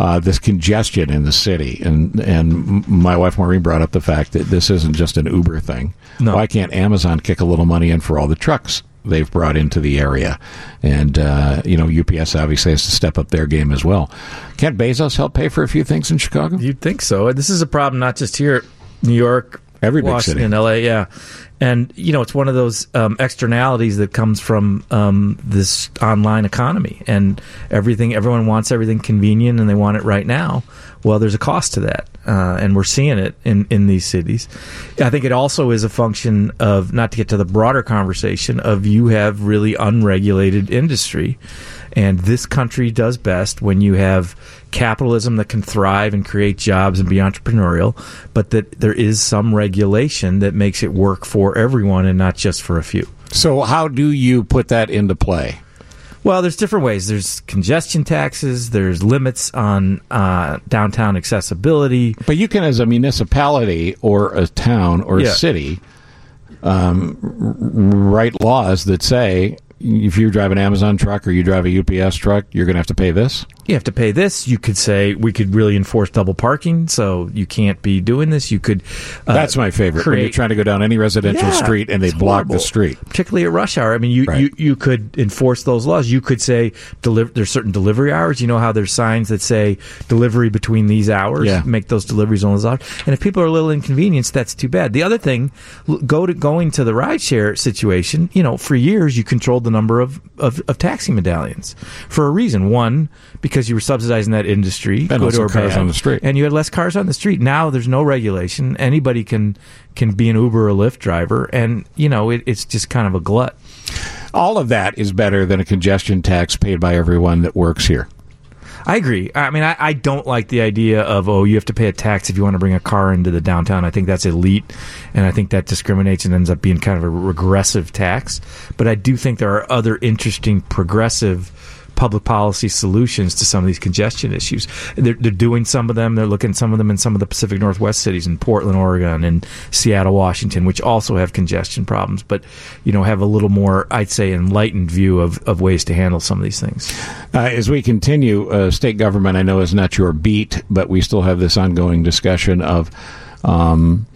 uh, this congestion in the city, and and my wife Maureen brought up the fact that this isn't just an Uber thing. No. Why can't Amazon kick a little money in for all the trucks? They've brought into the area, and uh, you know UPS obviously has to step up their game as well. Can't Bezos help pay for a few things in Chicago? You'd think so. This is a problem not just here, New York, Every Washington. L.A. Yeah, and you know it's one of those um, externalities that comes from um, this online economy, and everything. Everyone wants everything convenient, and they want it right now. Well, there's a cost to that, uh, and we're seeing it in in these cities. I think it also is a function of not to get to the broader conversation of you have really unregulated industry. And this country does best when you have capitalism that can thrive and create jobs and be entrepreneurial, but that there is some regulation that makes it work for everyone and not just for a few. So how do you put that into play? Well, there's different ways. There's congestion taxes. There's limits on uh, downtown accessibility. But you can, as a municipality or a town or Yeah. a city, um, write laws that say if you drive an Amazon truck or you drive a UPS truck, you're going to have to pay this. You have to pay this. You could say we could really enforce double parking, so you can't be doing this. You could. Uh, That's my favorite. when you're trying to go down any residential Yeah, street and they block horrible. the street. particularly at rush hour. I mean, you, Right. you, you could enforce those laws. You could say deliver. There's certain delivery hours. You know how there's signs that say delivery between these hours. Yeah. Make those deliveries on those hours. And if people are a little inconvenienced, that's too bad. The other thing, go to going to the rideshare situation. You know, for years you controlled the number of, of, of taxi medallions for a reason. One, because you were subsidizing that industry, And good or cars bad. on the street. and you had less cars on the street. Now there's no regulation. Anybody can can be an Uber or Lyft driver, and you know it, it's just kind of a glut. All of that is better than a congestion tax paid by everyone that works here. I agree. I mean, I, I don't like the idea of oh, you have to pay a tax if you want to bring a car into the downtown. I think that's elite, and I think that discriminates and ends up being kind of a regressive tax. But I do think there are other interesting progressive public policy solutions to some of these congestion issues. They're, they're doing some of them. They're looking some of them in some of the Pacific Northwest cities, in Portland, Oregon, and Seattle, Washington, which also have congestion problems, but you know have a little more, I'd say, enlightened view of, of ways to handle some of these things. Uh, as we continue, uh, state government, I know is not your beat, but we still have this ongoing discussion of um,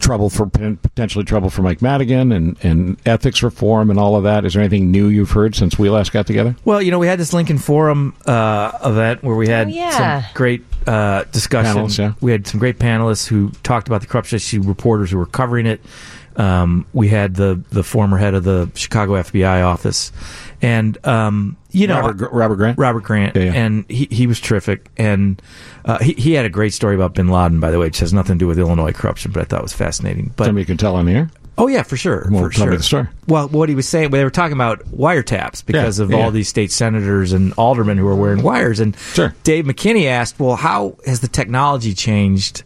trouble for potentially trouble for Mike Madigan and, and ethics reform and all of that. Is there anything new you've heard since we last got together? Well, you know, we had this Lincoln Forum uh, event where we had Oh, yeah. some great uh, discussion. Panels, yeah. We had some great panelists who talked about the corruption issue, reporters who were covering it. Um, we had the the former head of the Chicago FBI office, and um, you know Robert, Robert Grant. Robert Grant, Yeah, yeah. and he, he was terrific. And uh, he, he had a great story about Bin Laden, by the way, which has nothing to do with Illinois corruption, but I thought it was fascinating. But Somebody can tell on the air. Oh yeah, for sure. Well, for tell sure. me the story. Well, what he was saying, they were talking about wiretaps because Yeah, of all these state senators and aldermen who are wearing wires. And Sure. Dave McKinney asked, "Well, how has the technology changed?"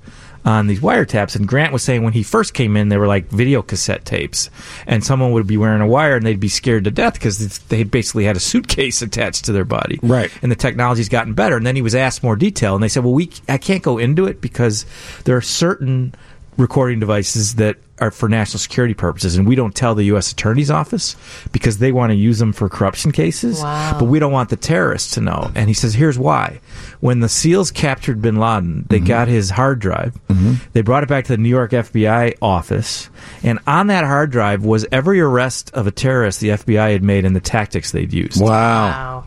On these wiretaps, and Grant was saying when he first came in, they were like video cassette tapes, and someone would be wearing a wire and they'd be scared to death because they basically had a suitcase attached to their body. Right. And the technology's gotten better. And then he was asked more detail, and they said, "Well, we I can't go into it because there are certain recording devices that are for national security purposes, and we don't tell the U.S. Attorney's Office because they want to use them for corruption cases. Wow. But we don't want the terrorists to know. And he says, here's why. When the SEALs captured bin Laden, they mm-hmm. got his hard drive. Mm-hmm. They brought it back to the New York FBI office. And on that hard drive was every arrest of a terrorist the FBI had made and the tactics they'd used. Wow. Wow.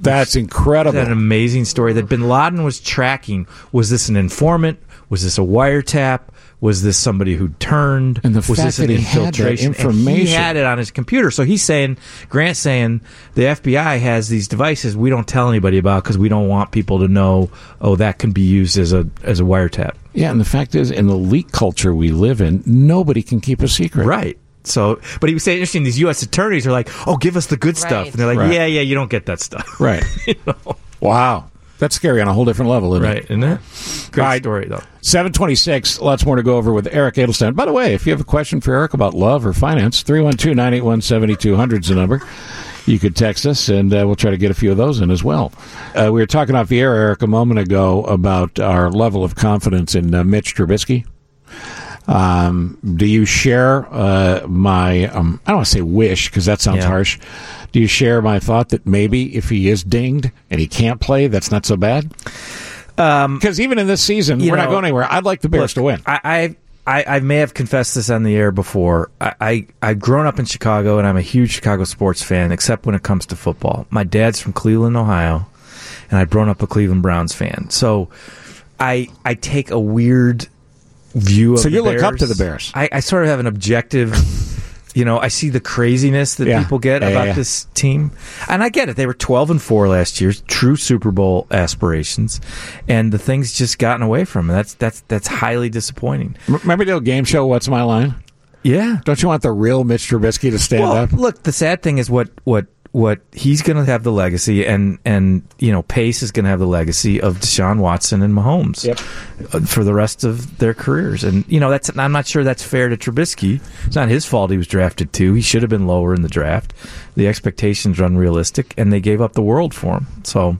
That's incredible. That an amazing story that Bin Laden was tracking. Was this an informant? Was this a wiretap? Was this somebody who turned? And the was fact this an that he had that infiltration? And information. he had it on his computer. So he's saying, Grant's saying, the FBI has these devices we don't tell anybody about because we don't want people to know. Oh, that can be used as a as a wiretap. yeah, and the fact is, in the leak culture we live in, nobody can keep a secret. Right. So, but he was saying interesting. These U.S. attorneys are like, "Oh, give us the good stuff," and they're like, Right. "Yeah, yeah, you don't get that stuff." Right. You know? Wow. That's scary on a whole different level, isn't Right, it? isn't it? Great Right. story though. 726, lots more to go over with Eric Adelstein. By the way, if you have a question for Eric about love or finance, 312 981 7200 is the number. You could text us, and uh, we'll try to get a few of those in as well. Uh, we were talking off the air, Eric, a moment ago about our level of confidence in uh, Mitch Trubisky. Um, do you share uh, my, um, I don't want to say wish because that sounds Yeah. harsh. Do you share my thought that maybe if he is dinged and he can't play, that's not so bad? Because even in this season, we're not going anywhere. I'd like the Bears to win. I, I I I may have confessed this on the air before. I, I I've grown up in Chicago and I'm a huge Chicago sports fan, except when it comes to football. My dad's from Cleveland, Ohio, and I've grown up a Cleveland Browns fan. So I I take a weird view of So the you look up to the Bears. I, I sort of have an objective. You know, I see the craziness that Yeah. people get Yeah, about yeah. this team, and I get it. They were twelve and four last year, true Super Bowl aspirations, and the things just gotten away from them. That's that's that's highly disappointing. Remember the old game show, What's My Line? Yeah. Don't you want the real Mitch Trubisky to stand Well, up? look, the sad thing is what what what he's going to have the legacy, and and you know Pace is going to have the legacy of Deshaun Watson and Mahomes Yep. uh, for the rest of their careers. And you know that's I'm not sure that's fair to Trubisky. It's not his fault he was drafted too. He should have been lower in the draft. The expectations are unrealistic, and they gave up the world for him. So,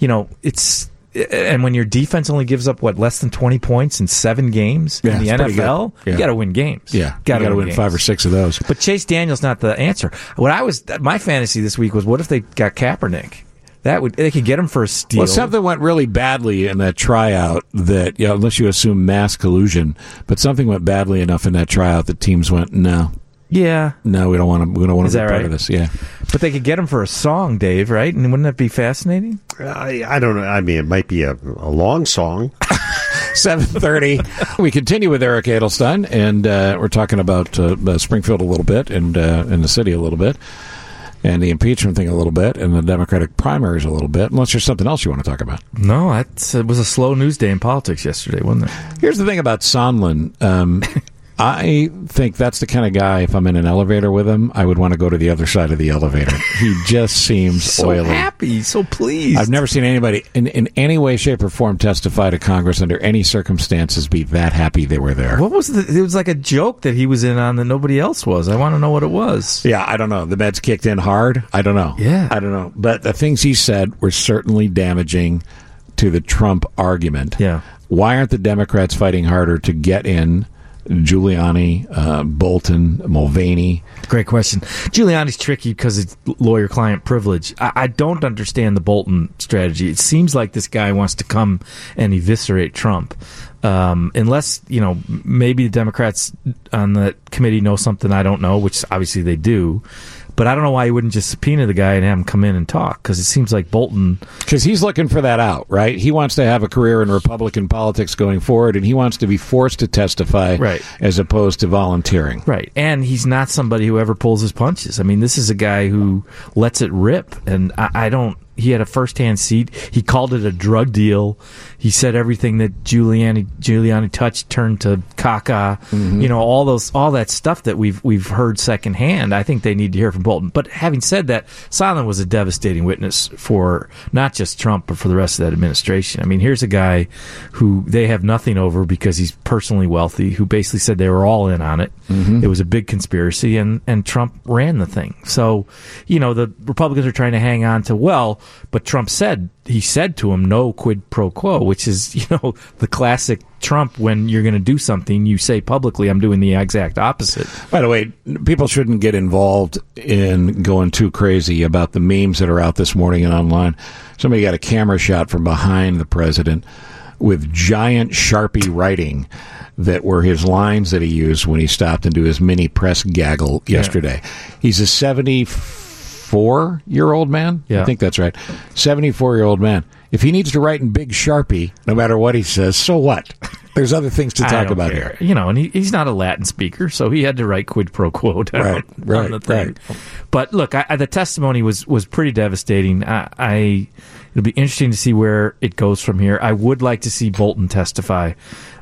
you know, it's. And when your defense only gives up what less than twenty points in seven games Yeah, in the it's pretty good. NFL, Yeah. you got to win games. Yeah, got you to win games. five or six of those. But Chase Daniel's not the answer. What I was my fantasy this week was what if they got Kaepernick? That would they could get him for a steal. Well, something went really badly in that tryout that, you know, unless you assume mass collusion, but something went badly enough in that tryout that teams went, no, yeah, no, we don't want to. We don't want to be that part right? of this. Yeah, but they could get him for a song, Dave. Right? And wouldn't that be fascinating? I, I don't know. I mean, it might be a, a long song. seven thirty. we continue with Eric Adelstein, and uh, we're talking about uh, uh, Springfield a little bit, and uh, and the city a little bit, and the impeachment thing a little bit, and the Democratic primaries a little bit. Unless there's something else you want to talk about. No, that's, it was a slow news day in politics yesterday, wasn't it? Here's the thing about Sondland. Um, I think that's the kind of guy. If I'm in an elevator with him, I would want to go to the other side of the elevator. he just seems so oily. happy, so pleased. I've never seen anybody in, in any way, shape, or form testify to Congress under any circumstances be that happy they were there. What was the? It was like a joke that he was in on that nobody else was. I want to know what it was. Yeah, I don't know. The meds kicked in hard. I don't know. Yeah. I don't know. But the things he said were certainly damaging to the Trump argument. Yeah. Why aren't the Democrats fighting harder to get in Giuliani, uh, Bolton, Mulvaney? Great question. Giuliani's tricky because it's lawyer client privilege. I, I don't understand the Bolton strategy. It seems like this guy wants to come and eviscerate Trump. Um, unless, you know, maybe the Democrats on the committee know something I don't know, which obviously they do. But I don't know why he wouldn't just subpoena the guy and have him come in and talk because it seems like Bolton. Because he's looking for that out, right? He wants to have a career in Republican politics going forward, and he wants to be forced to testify Right. as opposed to volunteering. Right. And he's not somebody who ever pulls his punches. I mean, this is a guy who lets it rip. And I, I don't. He had a first-hand seat. He called it a drug deal. He said everything that Giuliani Giuliani touched turned to caca. Mm-hmm. You know all those all that stuff that we've we've heard secondhand. I think they need to hear from Bolton. But having said that, Sondland was a devastating witness for not just Trump but for the rest of that administration. I mean, here's a guy who they have nothing over because he's personally wealthy. Who basically said they were all in on it. Mm-hmm. It was a big conspiracy, and and Trump ran the thing. So, you know, the Republicans are trying to hang on to well, but Trump said he said to him no quid pro quo, which is you know the classic Trump. When you're going to do something, you say publicly, "I'm doing the exact opposite." By the way, people shouldn't get involved in going too crazy about the memes that are out this morning and online. Somebody got a camera shot from behind the president with giant Sharpie writing that were his lines that he used when he stopped into his mini press gaggle yesterday. He's a 74 year old man. Yeah. I think that's right. 74 year old man. If he needs to write in big Sharpie, no matter what he says, so what? There's other things to talk about care. here. You know, and he, he's not a Latin speaker, so he had to write quid pro quo down Right, right, on the thing. right. But look, I, I, the testimony was was pretty devastating. I, I it'll be interesting to see where it goes from here. I would like to see Bolton testify,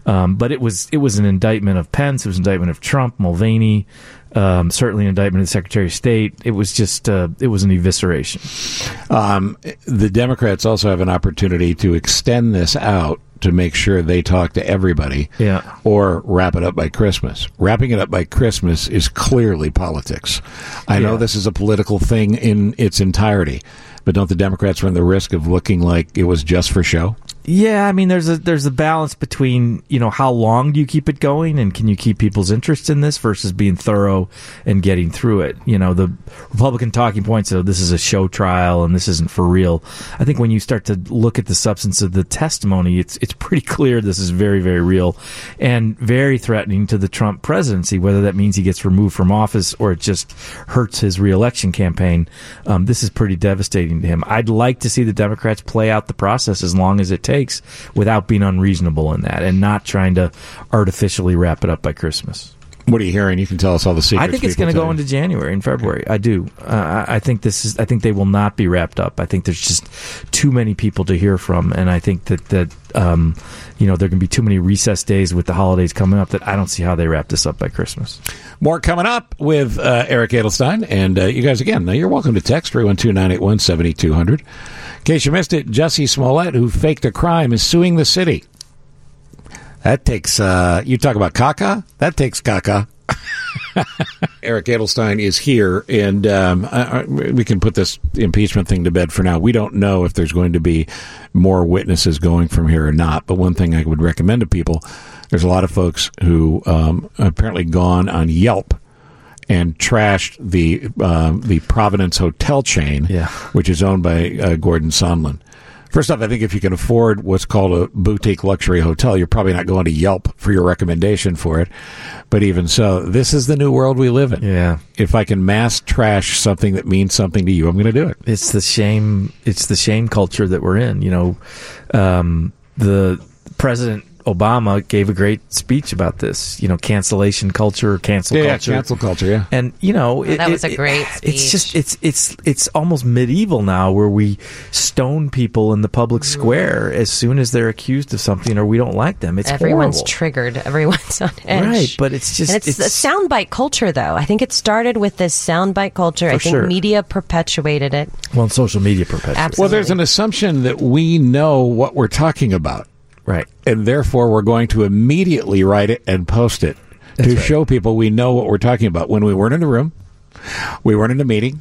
um, but it was it was an indictment of Pence. It was an indictment of Trump, Mulvaney. Um, certainly an indictment of the Secretary of State. It was just uh, it was an evisceration. Um, the Democrats also have an opportunity to extend this out to make sure they talk to everybody. Yeah. Or wrap it up by Christmas. Wrapping it up by Christmas is clearly politics. I know this is a political thing in its entirety, but don't the Democrats run the risk of looking like it was just for show? Yeah, I mean, there's a there's a balance between you know how long do you keep it going, and can you keep people's interest in this versus being thorough and getting through it. You know, the Republican talking points of this is a show trial and this isn't for real. I think when you start to look at the substance of the testimony, it's it's pretty clear this is very very real and very threatening to the Trump presidency. Whether that means he gets removed from office or it just hurts his reelection campaign, um, this is pretty devastating to him. I'd like to see the Democrats play out the process as long as it takes without being unreasonable in that and not trying to artificially wrap it up by Christmas. What are you hearing? You can tell us all the secrets. I think it's going to go into January and February. I do. Uh, I I think this is. I think they will not be wrapped up. I think there's just too many people to hear from, and I think that that um, you know there can be too many recess days with the holidays coming up that I don't see how they wrap this up by Christmas. More coming up with uh, Eric Adelstein. And uh, you guys, again, now you're welcome to text 312 981 7200. In case you missed it, Jussie Smollett, who faked a crime, is suing the city. That takes, uh, you talk about caca? That takes caca. Eric Adelstein is here, and um, I, I- we can put this impeachment thing to bed for now. We don't know if there's going to be more witnesses going from here or not. But one thing I would recommend to people there's a lot of folks who um, apparently gone on Yelp and trashed the um, the Provenance hotel chain, Yeah. which is owned by uh, Gordon Sondland. First off, I think if you can afford what's called a boutique luxury hotel, you're probably not going to Yelp for your recommendation for it. But even so, this is the new world we live in. Yeah. If I can mass trash something that means something to you, I'm going to do it. It's the shame. It's the shame culture that we're in. You know, um, the president Obama gave a great speech about this. You know, cancellation culture, cancel Yeah, yeah, culture, cancel culture, yeah. And you know, oh, it, that was it- a great It's speech. just it's it's it's almost medieval now, where we stone people in the public mm-hmm. square as soon as they're accused of something or we don't like them. It's Everyone's horrible. triggered. Everyone's on edge. Right, but it's just- and it's, it's- the soundbite culture, though. I think it started with this soundbite culture. I think sure. media perpetuated it. well, and social media perpetuates. Absolutely. Well, there's an assumption that we know what we're talking about. Right. And therefore, we're going to immediately write it and post it That's to right. show people we know what we're talking about. When we weren't in the room, we weren't in a meeting,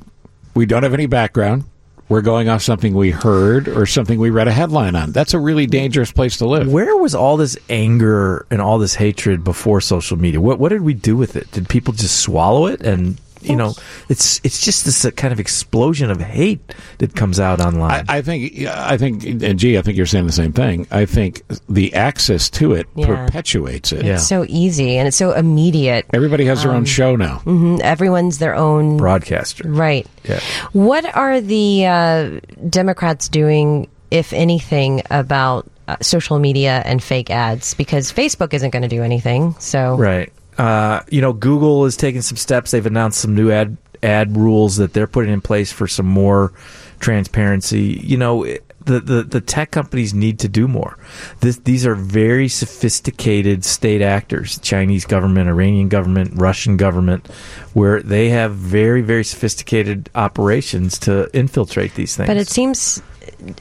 we don't have any background. We're going off something we heard or something we read a headline on. That's a really dangerous place to live. Where was all this anger and all this hatred before social media? What what did we do with it? Did people just swallow it? And you know, it's it's just this uh, kind of explosion of hate that comes out online. I, I think, I think, and gee, I think you're saying the same thing. I think the access to it Yeah. perpetuates it. It's so easy and it's so immediate. Everybody has their own show now. Mhm, Everyone's their own Broadcaster. Right. Yeah. What are the uh, Democrats doing, if anything, about uh, social media and fake ads? Because Facebook isn't going to do anything. So Right. Uh, you know, Google is taking some steps. They've announced some new ad ad rules that they're putting in place for some more transparency. You know, the the, the tech companies need to do more. This, these are very sophisticated state actors: Chinese government, Iranian government, Russian government, where they have very very sophisticated operations to infiltrate these things. But it seems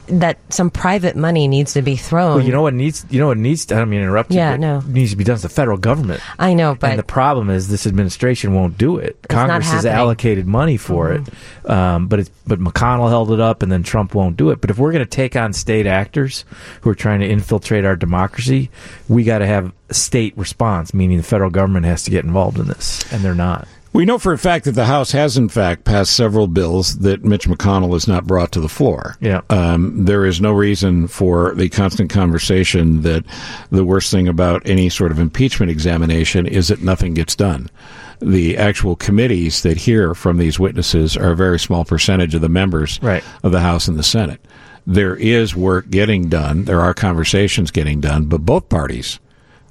that some private money needs to be thrown. Well, you know what needs you know what needs to, I don't mean to interrupt you, Yeah, but no. it needs to be done is the federal government. I know, but and the problem is this administration won't do it. Congress has. Mm-hmm. allocated money for it, um, but it's, but McConnell held it up, and then Trump won't do it. But if we're going to take on state actors who are trying to infiltrate our democracy, we got to have a state response, meaning the federal government has to get involved in this, and they're not. We know for a fact that the House has, in fact, passed several bills that Mitch McConnell has not brought to the floor. Yeah. Um, there is no reason for the constant conversation that the worst thing about any sort of impeachment examination is that nothing gets done. The actual committees that hear from these witnesses are a very small percentage of the members Right. of the House and the Senate. There is work getting done. There are conversations getting done, but both parties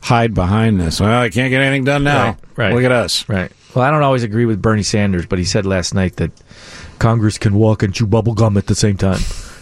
hide behind this. Well, I can't get anything done now. Right, right. Look at us. Right. Well, I don't always agree with Bernie Sanders, but he said last night that Congress can walk and chew bubble gum at the same time.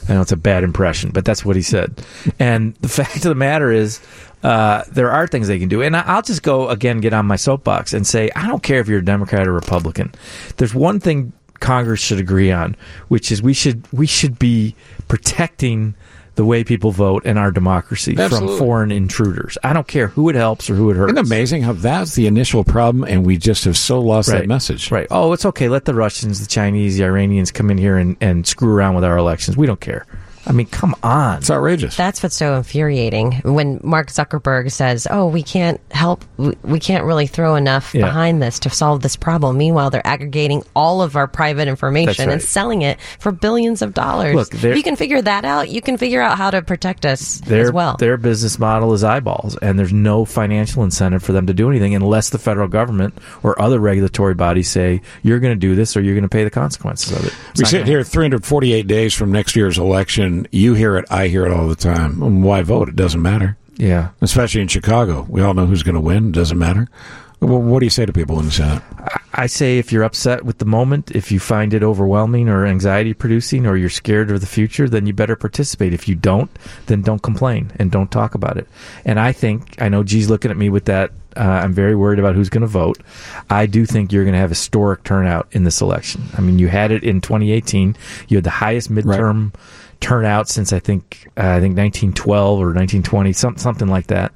I know it's a bad impression, but that's what he said. And the fact of the matter is, uh, there are things they can do. And I'll just go again, get on my soapbox and say, I don't care if you're a Democrat or Republican. There's one thing Congress should agree on, which is we should we should be protecting the way people vote and our democracy Absolutely. from foreign intruders. I don't care who it helps or who it hurts. Isn't it amazing how that's the initial problem, and we just have so lost that message? Right. Oh, it's okay. Let the Russians, the Chinese, the Iranians come in here and, and screw around with our elections. We don't care. I mean, come on. It's outrageous. That's what's so infuriating when Mark Zuckerberg says, "Oh, we can't help. we- We can't really throw enough Yeah. behind this to solve this problem." Meanwhile, they're aggregating all of our private information right. and selling it for billions of dollars. Look, if you can figure that out, you can figure out how to protect us Their, as well. their business model is eyeballs, and there's no financial incentive for them to do anything unless the federal government or other regulatory bodies say you're going to do this or you're going to pay the consequences of it. It's We sit here 348 days from next year's election. You hear it, I hear it all the time. And Why vote? It doesn't matter. Yeah. Especially in Chicago. We all know who's going to win. It doesn't matter. Well, what do you say to people in the Senate? I say if you're upset with the moment, if you find it overwhelming or anxiety producing, or you're scared of the future, then you better participate. If you don't, then don't complain and don't talk about it. And I think, I know Ji's looking at me with that. Uh, I'm very worried about who's going to vote. I do think you're going to have historic turnout in this election. I mean, you had it in 2018. You had the highest midterm turnout since I think uh, I think 1912 or 1920, some, something like that.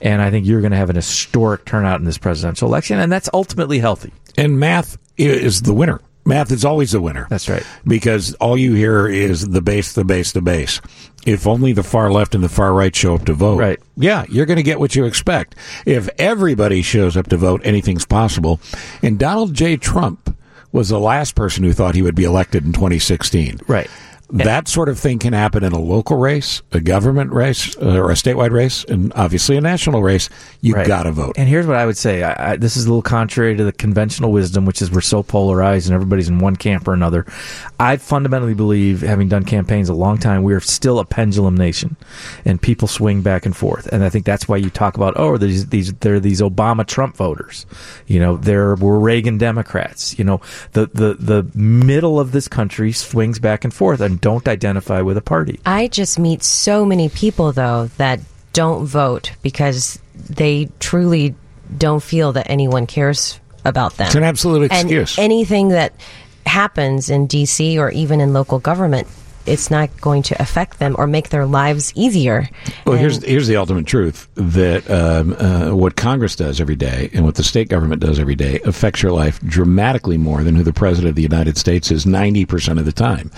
And I think you're going to have an historic turnout in this presidential election, and that's ultimately healthy. And math is the winner. Math is always the winner. That's right. Because all you hear is the base, the base, the base. If only the far left and the far right show up to vote. Right. Yeah, you're going to get what you expect. If everybody shows up to vote, anything's possible. And Donald J. Trump was the last person who thought he would be elected in 2016. Right. That sort of thing can happen in a local race, a government race, uh, or a statewide race, and obviously a national race. You Right. got to vote. And here's what I would say: I, I, this is a little contrary to the conventional wisdom, which is we're so polarized and everybody's in one camp or another. I fundamentally believe, having done campaigns a long time, we are still a pendulum nation, and people swing back and forth. And I think that's why you talk about oh, these these there are these Obama Trump voters, you know, there were Reagan Democrats, you know, the the the middle of this country swings back and forth and don't identify with a party. I just meet so many people though that don't vote because they truly don't feel that anyone cares about them. It's an absolute And excuse. anything that happens in DC or even in local government, it's not going to affect them or make their lives easier. Well, And- here's here's the ultimate truth that um, uh, what Congress does every day and what the state government does every day affects your life dramatically more than who the president of the United States is ninety percent of the time.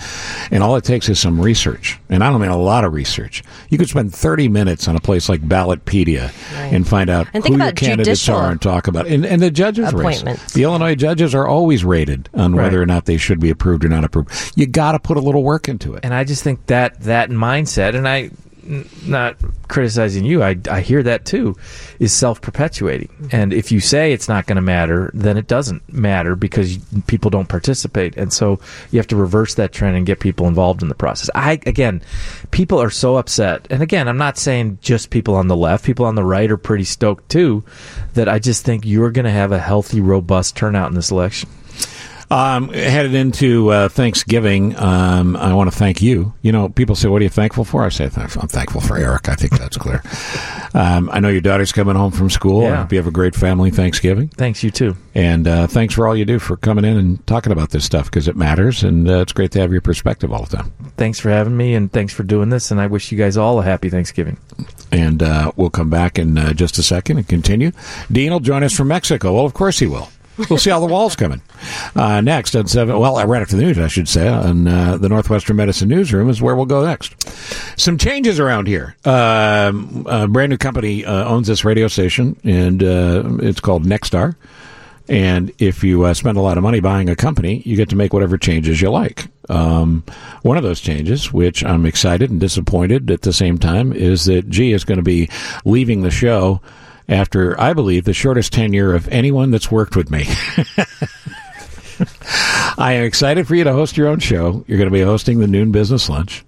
And all it takes is some research, and I don't mean a lot of research. You could spend thirty minutes on a place like Ballotpedia and find out And who your candidates are and talk about and, and the judges race. The Illinois judges are always rated on whether or not they should be approved or not approved. You got to put a little work into it. And I just think that that mindset, and I n- not criticizing you, I I hear that too, is self perpetuating. Mm-hmm. And if you say it's not going to matter, then it doesn't matter because people don't participate, and so you have to reverse that trend and get people involved in the process. I again, people are so upset, and again, I'm not saying just people on the left, people on the right are pretty stoked too. That I just think you're going to have a healthy, robust turnout in this election. Um, headed into uh, Thanksgiving, um, I want to thank you. You know, people say, "What are you thankful for?" I say, "I'm thankful for Eric." I think that's clear. um, I know your daughter's coming home from school. I hope you have a great family Thanksgiving. Thanks, you too. And uh, thanks for all you do for coming in and talking about this stuff because it matters, and uh, it's great to have your perspective all the time. Thanks for having me, and thanks for doing this. And I wish you guys all a happy Thanksgiving. And uh, we'll come back in uh, just a second and continue. Dean will join us from Mexico. Well, of course he will. We'll see how the wall's coming. Uh, next at seven. Well, right after the news, I should say, on uh, the Northwestern Medicine Newsroom is where we'll go next. Some changes around here. Um, a brand new company uh, owns this radio station, and uh, it's called Nexstar. And if you uh, spend a lot of money buying a company, you get to make whatever changes you like. Um, one of those changes, which I'm excited and disappointed at the same time, is that Ji is going to be leaving the show after, I believe, the shortest tenure of anyone that's worked with me. I am excited for you to host your own show. You're going to be hosting the noon business lunch,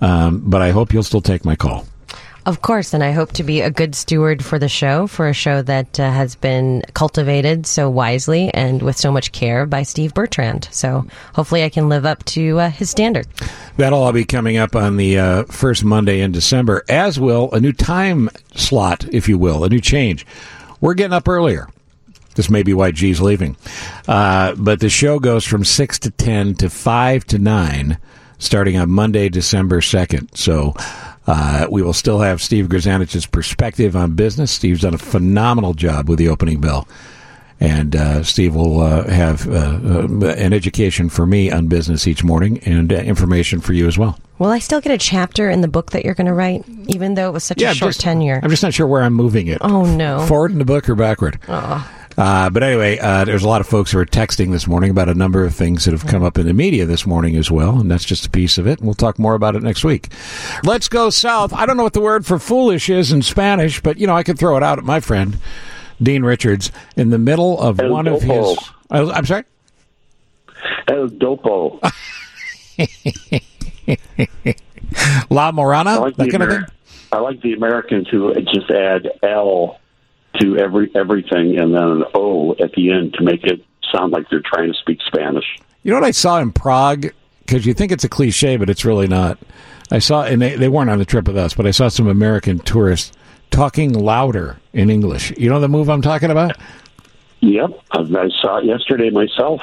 um, but I hope you'll still take my call. Of course, and I hope to be a good steward for the show, for a show that uh, has been cultivated so wisely and with so much care by Steve Bertrand. So hopefully I can live up to uh, his standard. That'll all be coming up on the uh, first Monday in December, as will a new time slot, if you will, a new change. We're getting up earlier. This may be why Ji's leaving. Uh, but the show goes from 6 to 10 to 5 to 9, starting on Monday, December 2nd. So uh, we will still have Steve Grzanich's perspective on business. Steve's done a phenomenal job with the opening bell. And uh, Steve will uh, have uh, uh, an education for me on business each morning and uh, information for you as well. Will I still get a chapter in the book that you're going to write, even though it was such a I'm short just- tenure? I'm just not sure where I'm moving it. Oh, no. Forward in the book or backward? Uh, but anyway, uh, there's a lot of folks who are texting this morning about a number of things that have come up in the media this morning as well, and that's just a piece of it. And we'll talk more about it next week. Let's go south. I don't know what the word for foolish is in Spanish, but you know I could throw it out at my friend Dean Richards in the middle of El one of Dopo. his. I- I'm sorry. El Dopo. La Morana, I like, that the kind of thing. I like the Americans who just add L to every everything and then an O at the end to make it sound like they're trying to speak Spanish. You know what I saw in Prague? Because you think it's a cliche, but it's really not. I saw, and they, they weren't on the trip with us, but I saw some American tourists talking louder in English. You know the move I'm talking about? Yep, I, I saw it yesterday myself.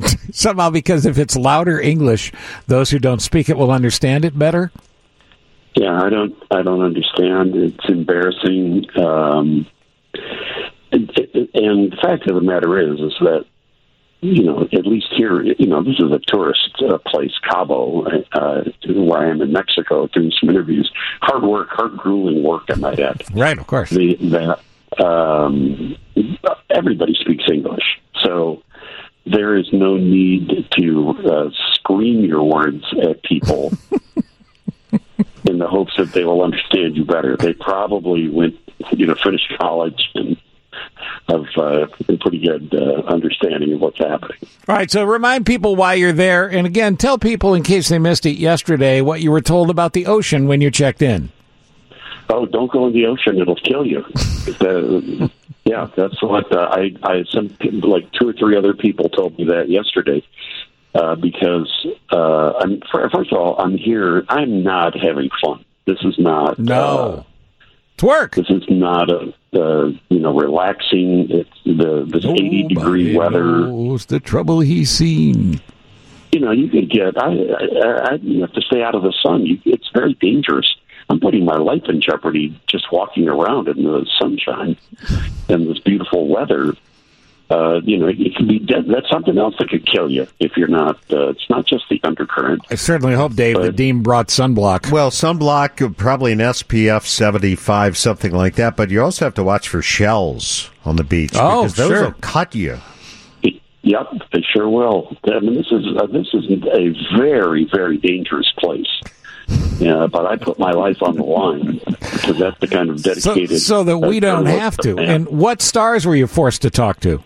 Somehow, because if it's louder English, those who don't speak it will understand it better. Yeah, I don't. I don't understand. It's embarrassing. Um, and, and the fact of the matter is, is that you know, at least here, you know, this is a tourist uh, place, Cabo, uh, where I am in Mexico, doing some interviews. Hard work, hard grueling work, I might add. Right, of course. The, that um, everybody speaks English, so there is no need to uh, scream your words at people the hopes that they will understand you better. They probably went, you know, finished college and have uh, a pretty good uh, understanding of what's happening. All right, so remind people why you're there. And again, tell people, in case they missed it yesterday, what you were told about the ocean when you checked in. Oh, don't go in the ocean; it'll kill you. Uh, yeah, that's what uh, I. I some like two or three other people told me that yesterday. Uh, because uh, I'm first of all, I'm here. I'm not having fun. This is not. No, uh, it's work. This is not a uh, you know relaxing. It's the this 80 degree weather. knows the trouble he's seen. You know, you could get. I, I, I you have to stay out of the sun. You, it's very dangerous. I'm putting my life in jeopardy just walking around in the sunshine and this beautiful weather. Uh, you know, it could be dead. That's something else that could kill you if you're not. Uh, it's not just the undercurrent. I certainly hope, Dave, that Dean brought sunblock. Well, sunblock, uh, probably an SPF 75, something like that, but you also have to watch for shells on the beach Oh, because those sure. will cut you. Yep, they sure will. I mean, this is uh, this is a very very dangerous place. Yeah, but I put my life on the line because that's the kind of So, dedicated. so that we don't have to. yeah. And what stars were you forced to talk to?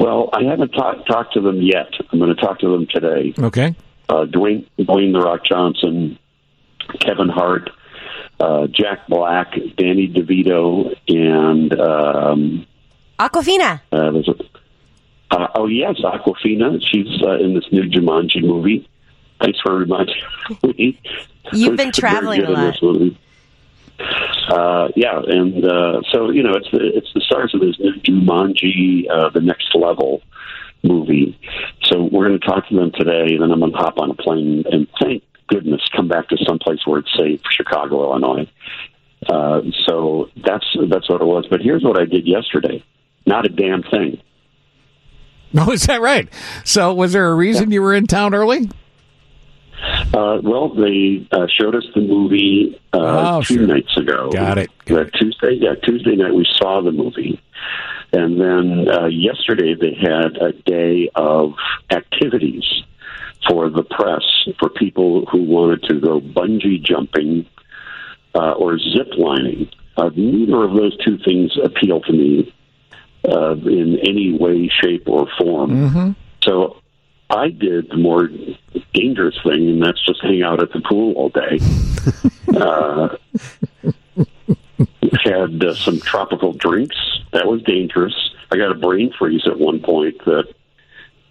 Well, I haven't talked talked to them yet. I'm going to talk to them today. Okay. Uh, Dwayne Dwayne the Rock Johnson, Kevin Hart, uh, Jack Black, Danny DeVito, and um, Awkwafina. uh, there's a, uh, oh yes, Awkwafina. She's uh, in this new Jumanji movie. Thanks for reminding me. You've been traveling a lot. Uh, yeah, and uh, so you know, it's the it's the stars of this new Jumanji, uh, the next level movie. So we're going to talk to them today, and then I'm going to hop on a plane and thank goodness come back to someplace where it's safe, Chicago, Illinois. Uh, so that's that's what it was. But here's what I did yesterday: not a damn thing. Oh, is that right? So, was there a reason you were in town early? Uh, well, they uh, showed us the movie uh, Oh, two sure. nights ago. Got it. Got Uh, Tuesday, yeah, Tuesday night we saw the movie, and then uh, yesterday they had a day of activities for the press for people who wanted to go bungee jumping uh, or zip lining. Uh, neither of those two things appeal to me uh, in any way, shape, or form. Mm-hmm. So I did the more dangerous thing, and that's just hang out at the pool all day. uh, had uh, some tropical drinks. That was dangerous. I got a brain freeze at one point that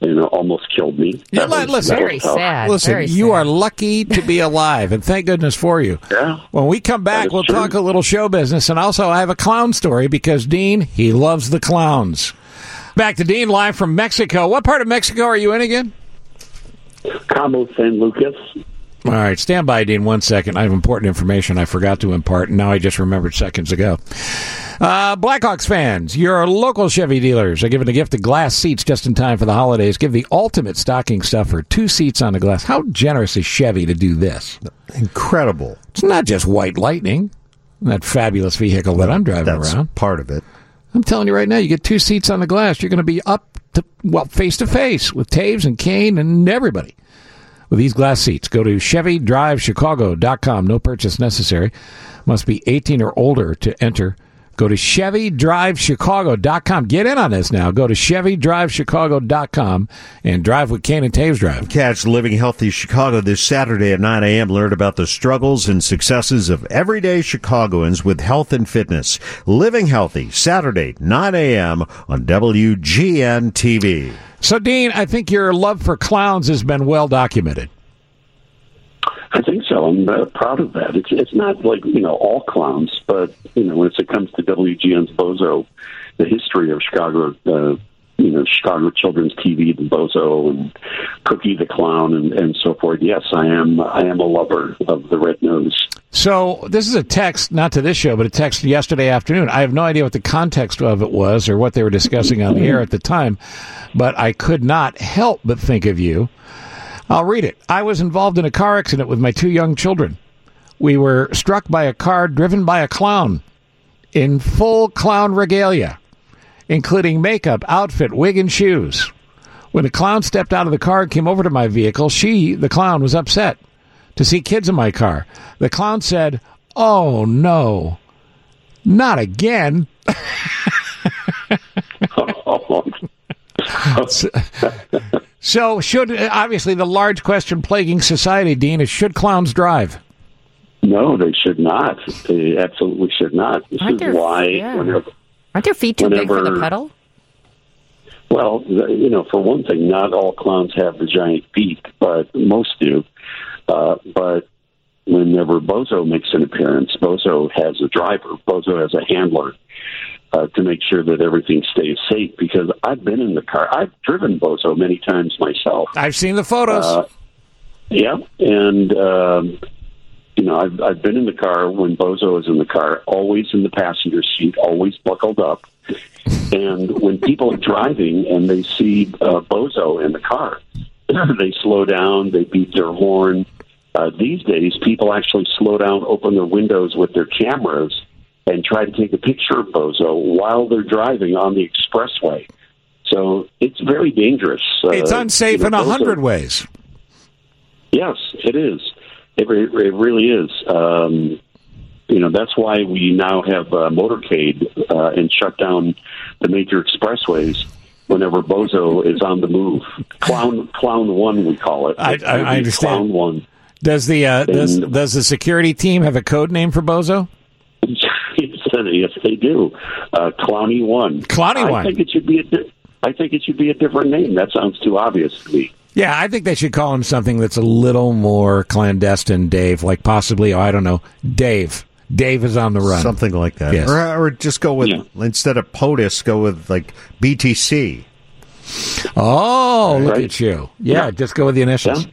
you know almost killed me. Yeah, That was- listen, that was tough. Listen, you are lucky to be alive, and thank goodness for you. Yeah. When we come back, we'll true. talk a little show business, and also I have a clown story because Dean he loves the clowns. Back to Dean live from Mexico. What part of Mexico are you in again? Cabo San Lucas. All right, stand by, Dean. One second. I have important information I forgot to impart, and now I just remembered seconds ago. Uh, Blackhawks fans, your local Chevy dealers are giving a gift of glass seats just in time for the holidays. Give the ultimate stocking stuffer two seats on the glass. How generous is Chevy to do this? Incredible. It's not just white lightning, that fabulous vehicle that I'm driving That's around. part of it. I'm telling you right now, you get two seats on the glass. You're going to be up to, well, face to face with Toews and Kane and everybody with these glass seats. Go to ChevyDriveChicago.com. No purchase necessary. Must be 18 or older to enter. Go to ChevyDriveChicago.com. Get in on this now. Go to ChevyDriveChicago.com and drive with Kane and Toews Drive. Catch Living Healthy Chicago this Saturday at 9 a.m. Learn about the struggles and successes of everyday Chicagoans with health and fitness. Living Healthy, Saturday, 9 a.m. on WGN TV. So, Dean, I think your love for clowns has been well documented. I'm uh, proud of that. It's it's not like you know all clowns, but you know when it comes to WGN's Bozo, the history of Chicago, uh, you know Chicago children's TV, the Bozo and Cookie the Clown, and, and so forth. Yes, I am. I am a lover of the red nose. So this is a text, not to this show, but a text yesterday afternoon. I have no idea what the context of it was or what they were discussing on the air at the time, but I could not help but think of you. I'll read it. I was involved in a car accident with my two young children. We were struck by a car driven by a clown in full clown regalia, including makeup, outfit, wig, and shoes. When the clown stepped out of the car and came over to my vehicle, she, the clown, was upset to see kids in my car. The clown said, Oh no, not again. so, so should obviously the large question plaguing society, Dean, is should clowns drive? No, they should not. They absolutely should not. This Aren't is there- why. yeah. Whenever, Aren't their feet too big for the Whenever- pedal? well, you know, for one thing, not all clowns have the giant feet, but most do. Uh, but whenever Bozo makes an appearance, Bozo has a driver. Bozo has a handler uh, to make sure that everything stays safe. Because I've been in the car, I've driven Bozo many times myself. I've seen the photos. Uh, yeah, and um, you know, I've I've been in the car when Bozo is in the car, always in the passenger seat, always buckled up. And when people are driving and they see uh, Bozo in the car, they slow down, they beat their horn. Uh, these days, people actually slow down, open their windows with their cameras, and try to take a picture of Bozo while they're driving on the expressway. So it's very dangerous. Uh, it's unsafe you know, in a hundred ways. Yes, it is. It, it really is. Um, you know, that's why we now have uh, motorcade uh, and shut down the major expressways whenever Bozo is on the move. Clown, clown one, we call it. I- I- I understand. Clown one. Does the uh, does, does the security team have a code name for Bozo? yes, they do. Uh, Clowny one. Clowny I think it should be a. Di- I think it should be a different name. That sounds too obvious to me. Yeah, I think they should call him something that's a little more clandestine, Dave. Like possibly, oh, I don't know, Dave. Dave is on the run. Something like that. Yes. Or, or just go with, instead of POTUS, go with like BTC. Oh, look at you. Yeah, just go with the initials.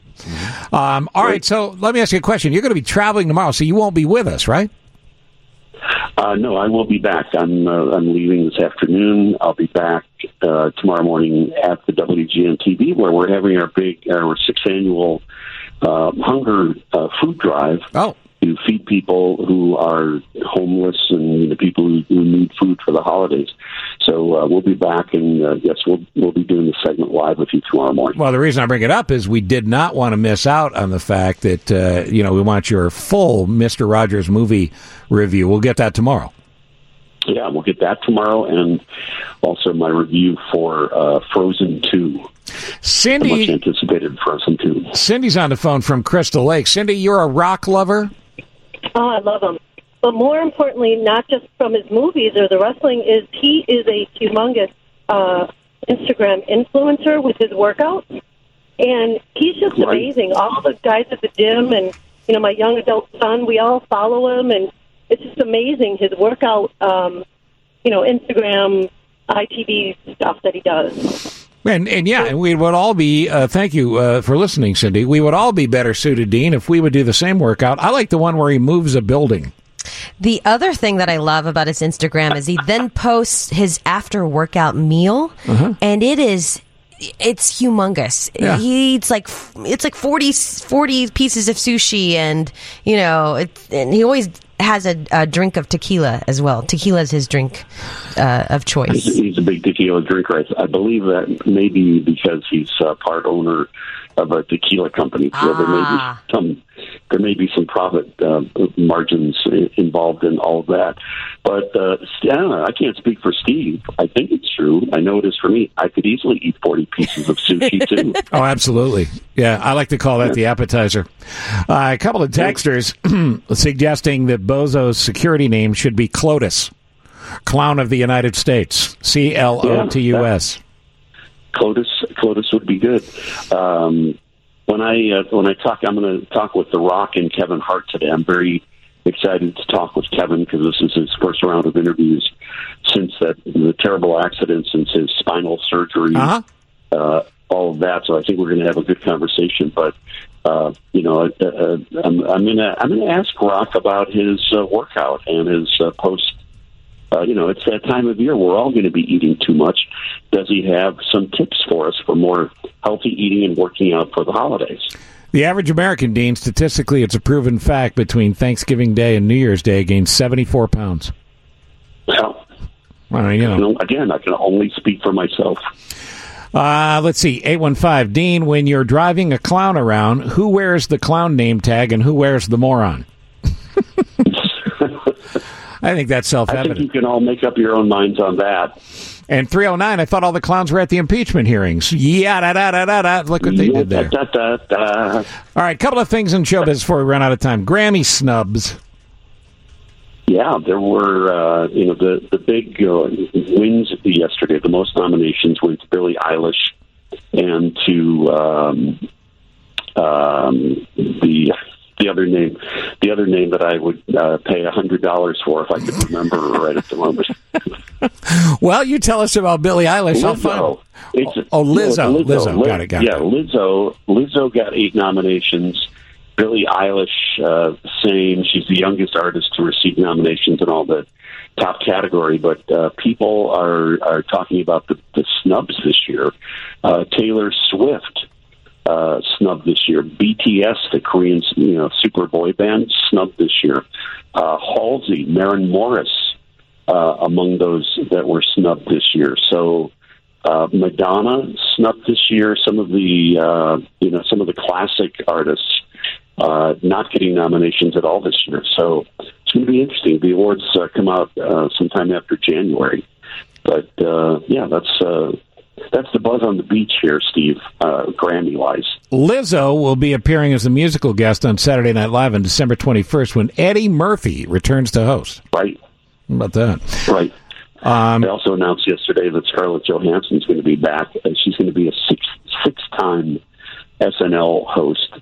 Um, all right, so let me ask you a question. You're going to be traveling tomorrow, so you won't be with us, right? Uh, no, I will be back. I'm uh, I'm leaving this afternoon. I'll be back uh, tomorrow morning at the WGN TV where we're having our big our sixth annual uh, hunger uh, food drive. Oh. To feed people who are homeless and you know, people who, who need food for the holidays. So uh, we'll be back, and uh, yes, we'll we'll be doing the segment live with you tomorrow morning. Well, the reason I bring it up is we did not want to miss out on the fact that, uh, you know, we want your full Mr. Rogers movie review. We'll get that tomorrow. Yeah, we'll get that tomorrow, and also my review for uh, Frozen Two. Cindy, the much anticipated Frozen Two. Cindy's on the phone from Crystal Lake. Cindy, you're a rock lover? Oh, I love him. But more importantly, not just from his movies or the wrestling, is he is a humongous uh, Instagram influencer with his workouts, and he's just Right. amazing. All the guys at the gym, and you know, my young adult son, we all follow him, and it's just amazing his workout. Um, you know, Instagram, ITV stuff that he does. And, and yeah, and we would all be, uh, thank you uh, for listening, Cindy. We would all be better suited, Dean, if we would do the same workout. I like the one where he moves a building. The other thing that I love about his Instagram is he then posts his after workout meal, Uh-huh. and it is. It's humongous. Yeah. He eats like it's like 40, 40 pieces of sushi, and you know, it, and he always has a, a drink of tequila as well. Tequila is his drink uh, of choice. He's, a big tequila drinker. I, I believe that maybe because he's uh, part owner of a tequila company, so there may Ah. be some there may be some profit uh, margins involved in all of that. But uh, I know. I can't speak for Steve. I think it's true. I know it is for me. I could easily eat forty pieces of sushi too. Oh, absolutely. Yeah, I like to call that the appetizer. Uh, a couple of texters suggesting that Bozo's security name should be Clotus, Clown of the United States. C L O T U S. Clotus, Clotus would be good. Um, when I uh, when I talk, I'm going to talk with The Rock and Kevin Hart today. I'm very excited to talk with Kevin because this is his first round of interviews since that the terrible accident, since his spinal surgery, Uh-huh. uh, all of that. So I think we're going to have a good conversation. But uh, you know, uh, uh, I'm, I'm going to I'm going to ask Rock about his uh, workout and his uh, post uh, you know, it's that time of year we're all going to be eating too much. Does he have some tips for us for more healthy eating and working out for the holidays? The average American, Dean, statistically, it's a proven fact between Thanksgiving Day and New Year's Day, gains 74 pounds. Well, I mean, you know. you know, again, I can only speak for myself. Uh, let's see. 815. Dean, when you're driving a clown around, who wears the clown name tag and who wears the moron? I think that's self evident. I think you can all make up your own minds on that. And 309, I thought all the clowns were at the impeachment hearings. Yeah, da, da, da, da, da. Look what they did there. Da, da, da, da. All right, couple of things in showbiz before we run out of time. Grammy snubs. Yeah, there were uh, you know the the big uh, wins yesterday. The most nominations went to Billie Eilish and to um, um, the the other name the other name that I would uh, pay a hundred dollars for if I could remember right at the moment. Well, you tell us about Billie Eilish. Lizzo. It's, Oh, Lizzo. no, Lizzo. Liz- Got it, got it. yeah, Lizzo. Lizzo got eight nominations. Billie Eilish, uh, same. She's the youngest artist to receive nominations in all the top category. But uh, people are are talking about the, the snubs this year. Uh, Taylor Swift uh, snubbed this year. BTS, the Korean you know super boy band, snubbed this year. Uh, Halsey, Maren Morris, uh, among those that were snubbed this year. So uh, Madonna snubbed this year. Some of the uh, you know some of the classic artists uh, not getting nominations at all this year. So it's going to be interesting. The awards uh, come out uh, sometime after January, but uh, yeah, that's. Uh, that's the buzz on the beach here, Steve, uh, Grammy wise. Lizzo will be appearing as a musical guest on Saturday Night Live on December 21st when Eddie Murphy returns to host. Right. How about that? Right. Um, they also announced yesterday that Scarlett Johansson is going to be back. and She's going to be a six six time SNL host.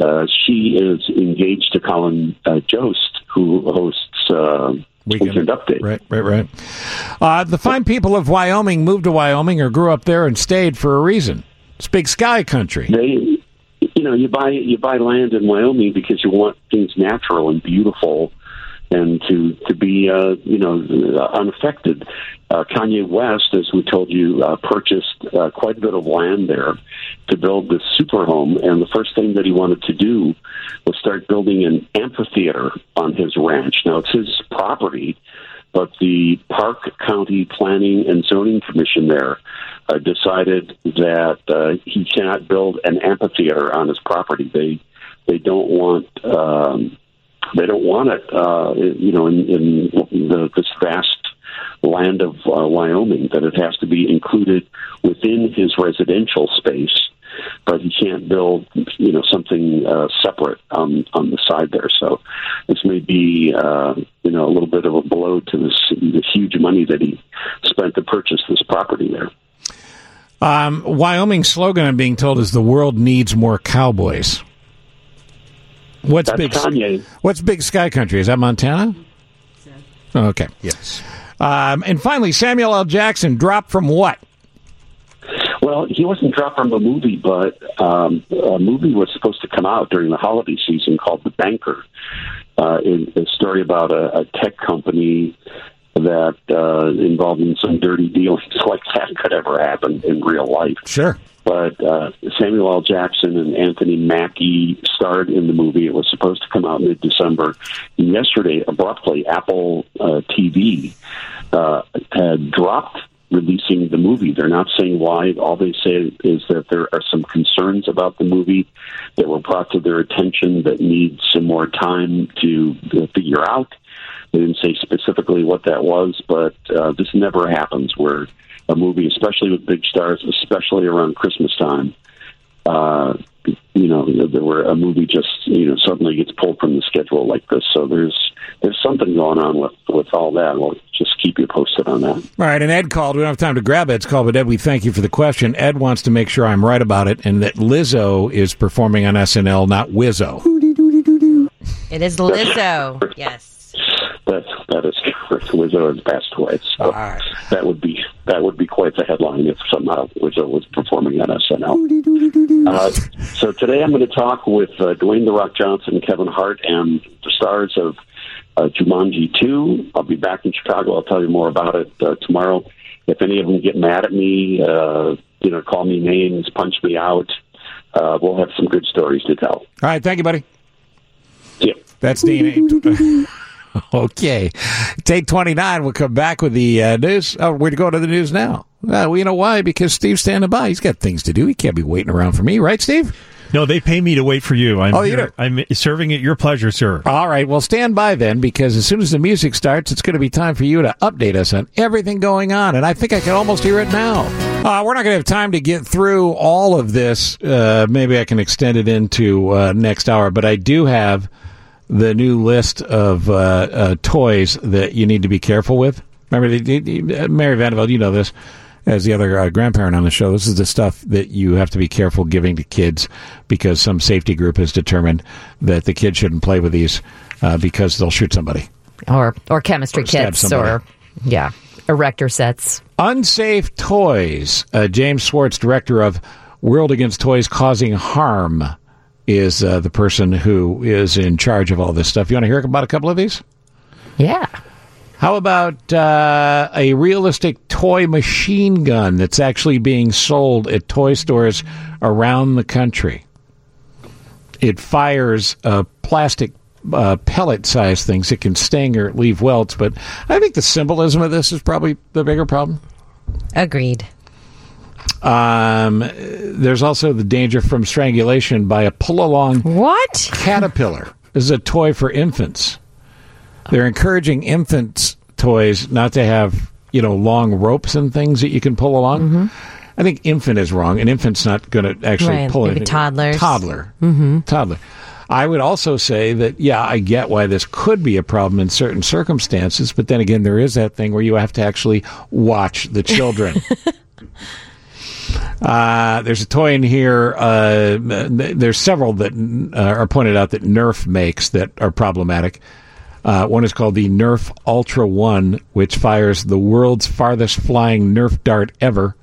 Uh, she is engaged to Colin uh, Jost, who hosts Weekend, Update. Right, right, right. Uh, the fine people of Wyoming moved to Wyoming or grew up there and stayed for a reason. It's big sky country. They, you know, you buy you buy land in Wyoming because you want things natural and beautiful, and to to be uh, you know unaffected. Uh, Kanye West, as we told you, uh, purchased uh, quite a bit of land there to build this super home, and the first thing that he wanted to do was start building an amphitheater on his ranch. Now it's his property, but the Park County Planning and Zoning Commission there uh, decided that uh, he cannot build an amphitheater on his property. They they don't want um, they don't want it. Uh, you know, in, in the, this vast land of uh, Wyoming, that it has to be included within his residential space. But he can't build, you know, something uh, separate on on the side there. So this may be, uh, you know, a little bit of a blow to this the huge money that he spent to purchase this property there. Um, Wyoming's slogan, I'm being told, is "The world needs more cowboys." What's That's big? Kanye. What's big sky country? Is that Montana? Okay. Yes. Um, and finally, Samuel L. Jackson dropped from what? Well, he wasn't dropped from a movie, but um, a movie was supposed to come out during the holiday season called The Banker. Uh, it- a story about a, a tech company that uh, involved in some dirty dealings like that could ever happen in real life. Sure. But uh, Samuel L. Jackson and Anthony Mackie starred in the movie. It was supposed to come out mid December. Yesterday, abruptly, Apple uh, TV uh, had dropped releasing the movie. They're not saying why. All they say is that there are some concerns about the movie that were brought to their attention that need some more time to figure out. They didn't say specifically what that was, but uh, this never happens where a movie, especially with big stars, especially around Christmas time, uh, you know, there were a movie just you know suddenly gets pulled from the schedule like this. So there's there's something going on with with all that. We'll just keep you posted on that. All right, and Ed called. We don't have time to grab Ed's call, but Ed, we thank you for the question. Ed wants to make sure I'm right about it and that Lizzo is performing on SNL, not Wizzo. It is Lizzo. yes. That that is correct. Wizzo has passed away, so that would be that would be quite the headline if somehow Wizzo was performing on SNL. Uh, so today I'm going to talk with uh, Dwayne the Rock Johnson, Kevin Hart, and the stars of uh, Jumanji 2. I'll be back in Chicago. I'll tell you more about it uh, tomorrow. If any of them get mad at me, uh, you know, call me names, punch me out. Uh, we'll have some good stories to tell. All right, thank you, buddy. Yeah. That's Dean. okay. Take 29. We'll come back with the uh, news. Oh, we're to go to the news now. Well, you know why? Because Steve's standing by. He's got things to do. He can't be waiting around for me, right, Steve? No, they pay me to wait for you. I'm Oh, you here- I'm serving at your pleasure, sir. All right, well, stand by then, because as soon as the music starts, it's going to be time for you to update us on everything going on, and I think I can almost hear it now. Uh, we're not going to have time to get through all of this. Uh, maybe I can extend it into uh, next hour, but I do have the new list of uh, uh, toys that you need to be careful with. Remember, the, the, the- Mary Vanderbilt, you know this as the other uh, grandparent on the show. This is the stuff that you have to be careful giving to kids because some safety group has determined that the kids shouldn't play with these uh, because they'll shoot somebody. Or or chemistry Or kits or yeah, erector sets. Unsafe toys. Uh, James Swartz, director of World Against Toys Causing Harm, is uh, the person who is in charge of all this stuff. You want to hear about a couple of these? Yeah. How about uh, a realistic toy machine gun that's actually being sold at toy stores around the country? It fires uh, plastic uh, pellet sized things. It can sting or leave welts, but I think the symbolism of this is probably the bigger problem. Agreed. Um, there's also the danger from strangulation by a pull along what caterpillar. This is a toy for infants. They're encouraging infants toys not to have you know long ropes and things that you can pull along. I think infant is wrong. An infant's not going to actually Right, pull maybe anything. toddlers. Toddler. Mm-hmm. Toddler. I would also say that, yeah, I get why this could be a problem in certain circumstances, but then again, there is that thing where you have to actually watch the children. Uh, there's a toy in here. Uh, there's several that uh, are pointed out that Nerf makes that are problematic. Uh, one is called the Nerf Ultra One, which fires the world's farthest flying Nerf dart ever.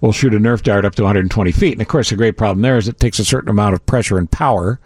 Will shoot a Nerf dart up to 120 feet, and of course, the great problem there is it takes a certain amount of pressure and power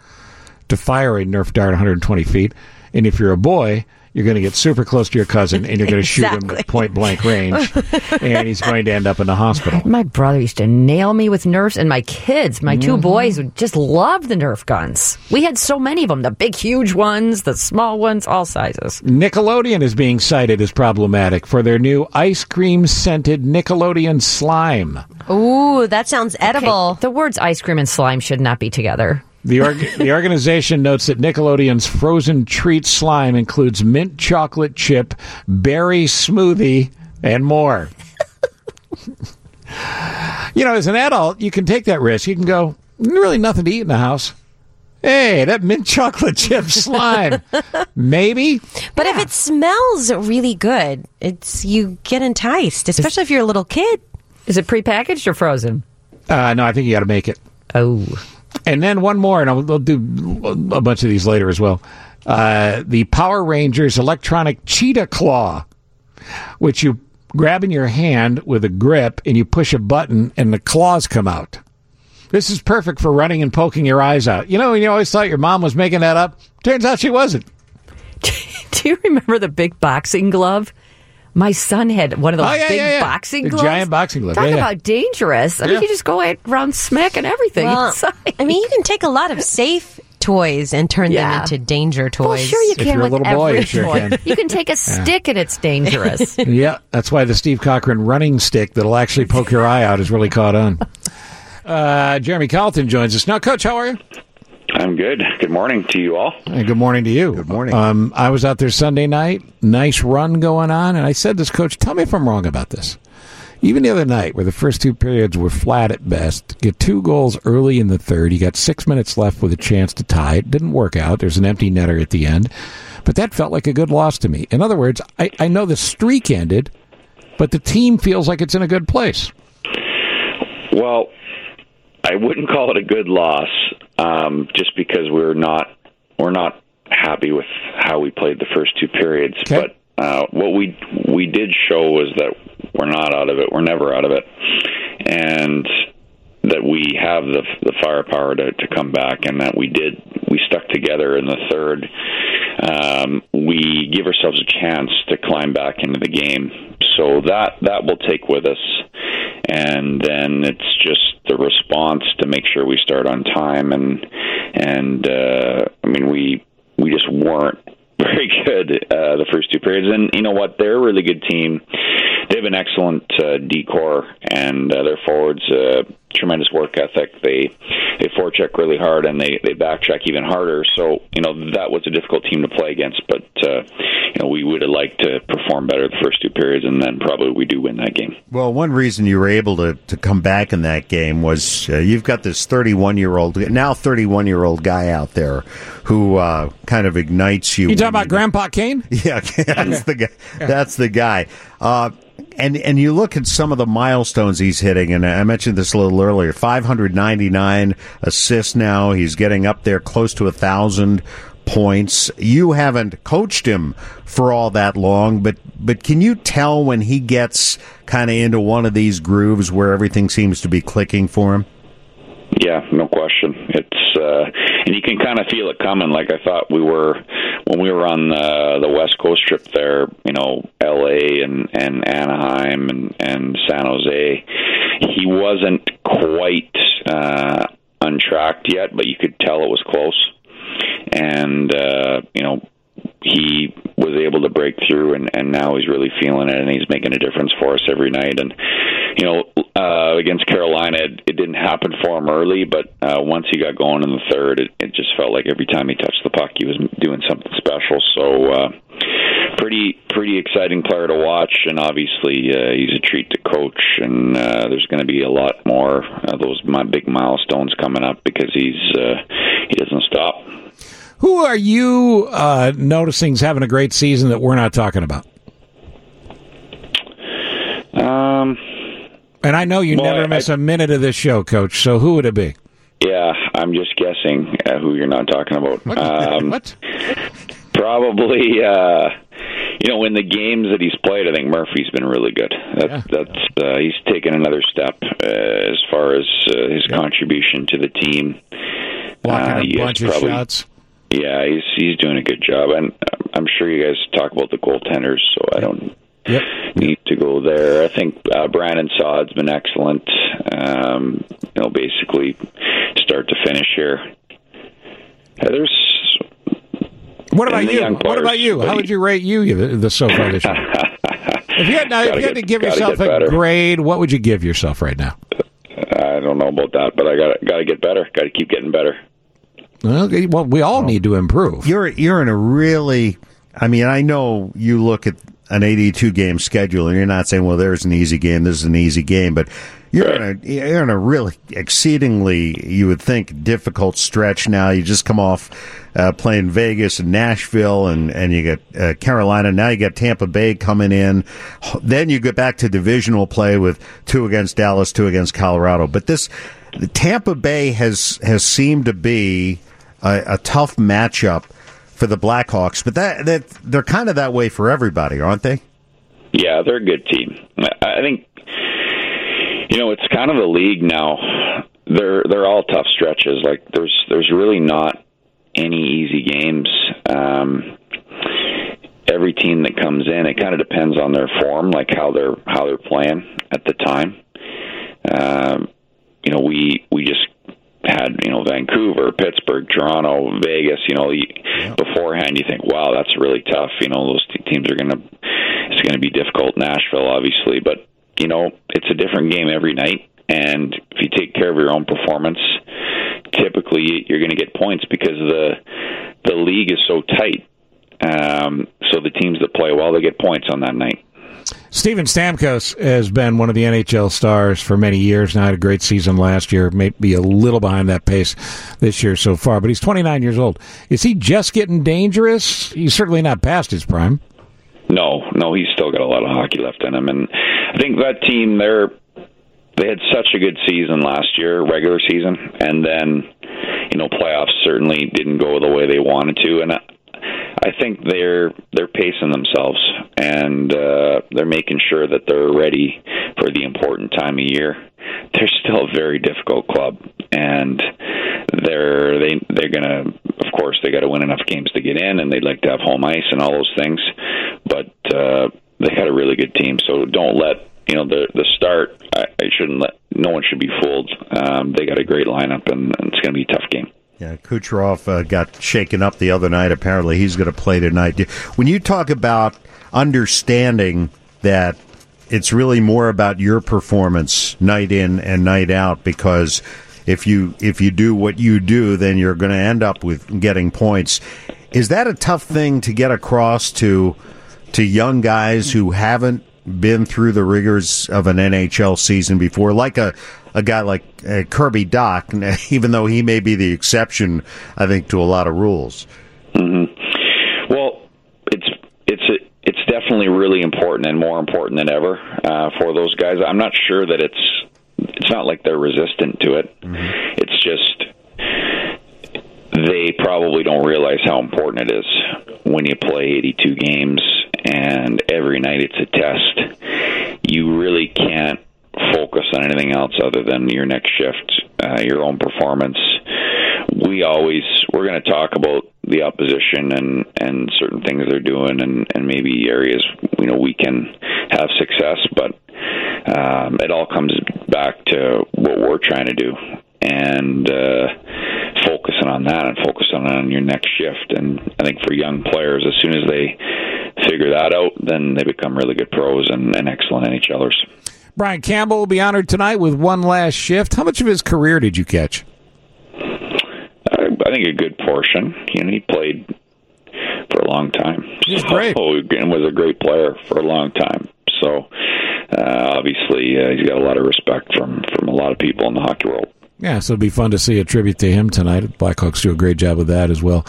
to fire a Nerf dart 120 feet. And if you're a boy, you're going to get super close to your cousin, and you're going to shoot him at point blank range, and he's going to end up in the hospital. My brother used to nail me with Nerfs, and my kids, my Mm-hmm. 2 boys, would just love the Nerf guns. We had so many of them the big, huge ones, the small ones, all sizes. Nickelodeon is being cited as problematic for their new ice cream scented Nickelodeon slime. Ooh, that sounds edible. The words ice cream and slime should not be together. The, org- the organization notes that Nickelodeon's frozen treat slime includes mint chocolate chip, berry smoothie, and more. you know, as an adult, you can take that risk. You can go, really nothing to eat in the house. Hey, that mint chocolate chip slime. Maybe. But if it smells really good, it's you get enticed, especially if you're a little kid. Is it prepackaged or frozen? Uh, no, I think you got to make it. Oh. And then one more, and I'll, I'll do a bunch of these later as well. Uh, the Power Rangers electronic cheetah claw, which you grab in your hand with a grip and you push a button and the claws come out. This is perfect for running and poking your eyes out. You know, you always thought your mom was making that up. Turns out she wasn't. Do you remember the big boxing glove? My son had one of those Oh, yeah, big yeah, yeah. boxing The gloves. giant boxing gloves. Talk Yeah, yeah. about dangerous. I mean, Yeah. you just go around smacking everything. Well, inside. I mean, you can take a lot of safe toys and turn Yeah. them into danger toys. Well, sure you If can you're a with little boy, every you sure toy. can. You can take a stick and it's dangerous. yeah, that's why the Steve Cochran running stick that'll actually poke your eye out is really caught on. Uh, Jeremy Colliton joins us now. Coach, how are you? I'm good. Good morning to you all. And good morning to you. Good morning. Um, I was out there Sunday night. Nice run going on, and I said, "This coach, tell me if I'm wrong about this." Even the other night, where the first two periods were flat at best, get two goals early in the third. You got six minutes left with a chance to tie. It didn't work out. There's an empty netter at the end, but that felt like a good loss to me. In other words, I, I know the streak ended, but the team feels like it's in a good place. Well, I wouldn't call it a good loss, um, just because we're not we're not happy with how we played the first two periods. But uh, what we we did show was that we're not out of it. We're never out of it, and that we have the the firepower to, to come back, and that we did. We stuck together in the third. Um, we give ourselves a chance to climb back into the game. So that that will take with us, and then it's just the response to make sure we start on time. And and uh, I mean we we just weren't very good uh, the first two periods. And you know what? They're a really good team. they have an excellent uh, decor, and uh, their forwards uh, tremendous work ethic. They they forecheck really hard and they they backcheck even harder. So you know that was a difficult team to play against, but uh, you know we would have liked to perform better the first two periods, and then probably we do win that game. Well, one reason you were able to, to come back in that game was uh, you've got this 31 year old, now 31 year old guy out there who uh, kind of ignites you. You talking about Grandpa Kane? Yeah, that's the guy. That's the guy. Uh, and and you look at some of the milestones he's hitting, and I mentioned this a little earlier. 599 assists now. He's getting up there close to a thousand points. You haven't coached him for all that long, but but can you tell when he gets kind of into one of these grooves where everything seems to be clicking for him? Yeah, no question. It's uh, and you can kind of feel it coming. Like I thought we were when we were on the the West Coast trip there. You know, And and Anaheim and and San Jose. He wasn't quite uh, untracked yet, but you could tell it was close. And uh, you know, he was able to break through and, and now he's really feeling it and he's making a difference for us every night and you know uh against carolina it, it didn't happen for him early but uh once he got going in the third it, it just felt like every time he touched the puck he was doing something special so uh pretty pretty exciting player to watch and obviously uh, he's a treat to coach and uh, there's going to be a lot more of those my big milestones coming up because he's uh, he doesn't stop Who are you uh, noticing's having a great season that we're not talking about? Um, and I know you well, never I- miss a minute of this show, Coach. So who would it be? Yeah, I'm just guessing uh, who you're not talking about. What? Um, what? Probably, uh, you know, in the games that he's played, I think Murphy's been really good. That, That's uh, he's taken another step uh, as far as uh, his contribution to the team. Blocking Uh, a bunch of probably- shots. Yeah, he's he's doing a good job, and I'm sure you guys talk about the goaltenders, so I don't need to go there. I think uh, Brandon Saad's been excellent. Um, you know, basically start to finish here. Uh, there's What about you? What about you? How would you rate you the, the so far this year? if you had, now, if Gotta you had to give yourself a better. grade, what would you give yourself right now? I don't know about that, but I got got to get better. Got to keep getting better. Well, okay, well, we all need to improve. You're you're in a really. I mean, I know you look at an 82 game schedule, and you're not saying, "Well, there's an easy game. This is an easy game," but you're in a you're in a really exceedingly, you would think, difficult stretch now. You just come off uh, playing Vegas and Nashville, and and you get uh, Carolina. Now you got Tampa Bay coming in. Then you get back to divisional play with two against Dallas, two against Colorado. But this Tampa Bay has has seemed to be a, a tough matchup for the Blackhawks, but that that they're kind of that way for everybody, aren't they? Yeah, they're a good team. I I think you know it's kind of a league now. They're they're all tough stretches. Like there's there's really not any easy games. Um, every team that comes in, it kind of depends on their form, like how they're how they're playing at the time. Um, you know, we we just had you know Vancouver, Pittsburgh, Toronto, Vegas. You know, you, beforehand you think, wow, that's really tough. You know, those teams are going to it's going to be difficult. Nashville, obviously, but you know, it's a different game every night. And if you take care of your own performance, typically you're going to get points because the the league is so tight. Um, so the teams that play well, they get points on that night. Steven Stamkos has been one of the NHL stars for many years now. Had a great season last year. Maybe a little behind that pace this year so far, but he's 29 years old. Is he just getting dangerous? He's certainly not past his prime. No, no, he's still got a lot of hockey left in him, and I think that team they're they had such a good season last year, regular season, and then you know playoffs certainly didn't go the way they wanted to, and I, I think they're they're pacing themselves and uh, they're making sure that they're ready for the important time of year. They're still a very difficult club, and they're they they're gonna of course they got to win enough games to get in, and they'd like to have home ice and all those things, but uh, they had a really good team. So don't let you know the the start. I, I shouldn't let no one should be fooled. Um, they got a great lineup, and, and it's going to be a tough game. Yeah, Kucherov uh, got shaken up the other night. Apparently, he's going to play tonight. When you talk about understanding that it's really more about your performance night in and night out because if you if you do what you do, then you're going to end up with getting points. Is that a tough thing to get across to to young guys who haven't been through the rigors of an NHL season before, like a a guy like uh, Kirby Dach, even though he may be the exception, I think to a lot of rules. Mm-hmm. Well, it's it's it's definitely really important and more important than ever uh, for those guys. I'm not sure that it's it's not like they're resistant to it. Mm-hmm. It's just they probably don't realize how important it is when you play 82 games and every night it's a test. You really can't focus on anything else other than your next shift, uh, your own performance. We always we're going to talk about the opposition and and certain things they're doing and and maybe areas you know we can have success, but um, it all comes back to what we're trying to do and uh, focusing on that and focusing on your next shift. And I think for young players, as soon as they figure that out, then they become really good pros and, and excellent NHLers. Brian Campbell will be honored tonight with one last shift. How much of his career did you catch? I, I think a good portion. You know, he played for a long time. He's so. And was a great player for a long time. So uh, obviously, uh, he's got a lot of respect from from a lot of people in the hockey world. Yeah, so it'll be fun to see a tribute to him tonight. Blackhawks do a great job with that as well.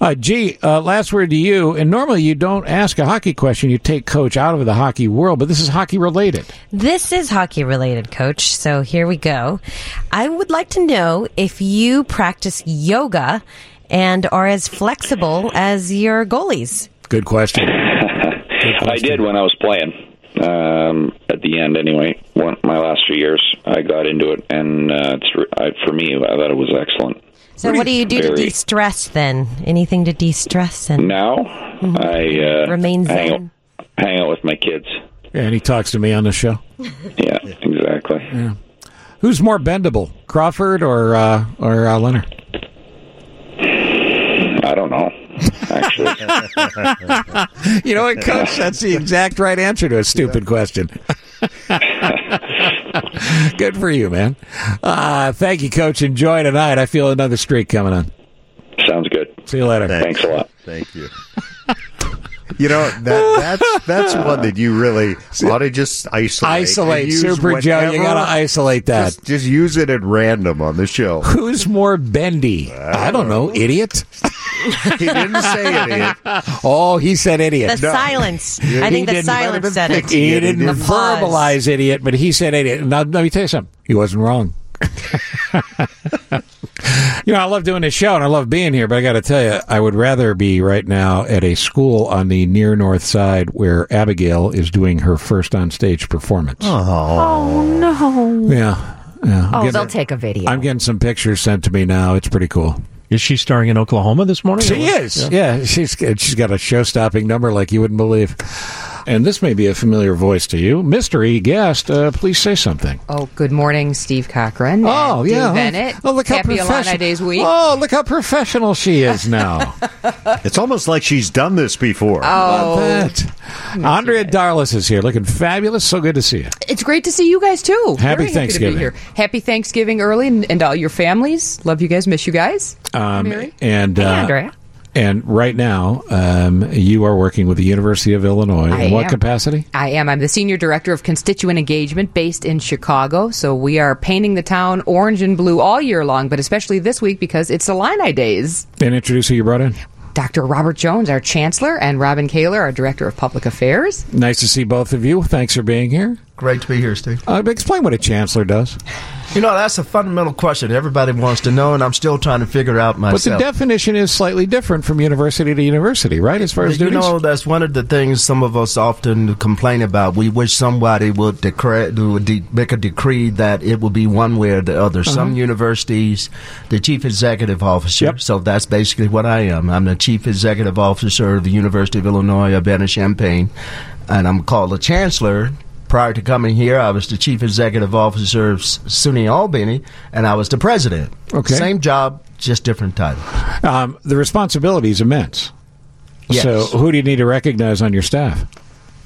Uh, Ji, uh, last word to you. And normally you don't ask a hockey question, you take Coach out of the hockey world, but this is hockey related. This is hockey related, Coach. So here we go. I would like to know if you practice yoga and are as flexible as your goalies. Good question. Good question. I did when I was playing um, at the end anyway. One, my last few years, I got into it, and uh, it's, I, for me, I thought it was excellent. So, what do you do to de-stress then? Anything to de-stress? And now, mm-hmm. I uh, remain hang out, hang out with my kids. Yeah, and he talks to me on the show. yeah, exactly. Yeah. Who's more bendable, Crawford or uh, or uh, Lehner? I don't know actually. you know what, Coach? That's the exact right answer to a stupid question. Good for you, man. Uh, thank you, Coach. Enjoy tonight. I feel another streak coming on. Sounds good. See you later. Thanks, Thanks a lot. Thank you. You know that that's that's one that you really ought to just isolate. Isolate, Super Joe. You got to isolate that. Just, just, use it at random on the show. Who's more bendy? I, I don't know. Idiot. he didn't say idiot. Oh, he said idiot. The no. silence. I think the silence said it. He didn't verbalize idiot, but he said idiot. Now let me tell you something. He wasn't wrong. you know, I love doing this show and I love being here, but I got to tell you, I would rather be right now at a school on the near north side where Abigail is doing her first on stage performance. Oh. oh, no. Yeah. Yeah. Oh, they'll take a video. I'm getting some pictures sent to me now. It's pretty cool. Is she starring in Oklahoma this morning? She is. Yeah. yeah, she's she's got a show-stopping number like you wouldn't believe. And this may be a familiar voice to you. Mystery guest, uh, please say something. Oh, good morning, Steve Cochran. Oh, yeah. Dave Eanet. Oh, look Happy how Illini Days week. Oh, look how professional she is now. it's almost like she's done this before. Oh. that. Andrea Darlas is here, looking fabulous. So good to see you. It's great to see you guys, too. Happy Very Thanksgiving. Happy, happy Thanksgiving early and, and, all your families. Love you guys. Miss you guys. Um, Mary. and, uh, hey, Andrea. And right now, um, you are working with the University of Illinois. I in what am. capacity? I am. I'm the senior director of constituent engagement based in Chicago. So we are painting the town orange and blue all year long, but especially this week because it's Illini Days. And introduce who you brought in. Dr. Robert Jones, our chancellor, and Robin Kaler, our director of public affairs. Nice to see both of you. Thanks for being here. Great to be here, Steve. Uh, explain what a chancellor does. You know, that's a fundamental question everybody wants to know, and I'm still trying to figure out myself. But the definition is slightly different from university to university, right? As far as you duties? know, that's one of the things some of us often complain about. We wish somebody would, decree, would de- make a decree that it will be one way or the other. Uh-huh. Some universities, the chief executive officer. Yep. So that's basically what I am. I'm the chief executive officer of the University of Illinois Urbana-Champaign, and I'm called a chancellor prior to coming here, I was the chief executive officer of SUNY Albany, and I was the president. Okay. Same job, just different title. Um, the responsibility is immense. Yes. So, who do you need to recognize on your staff?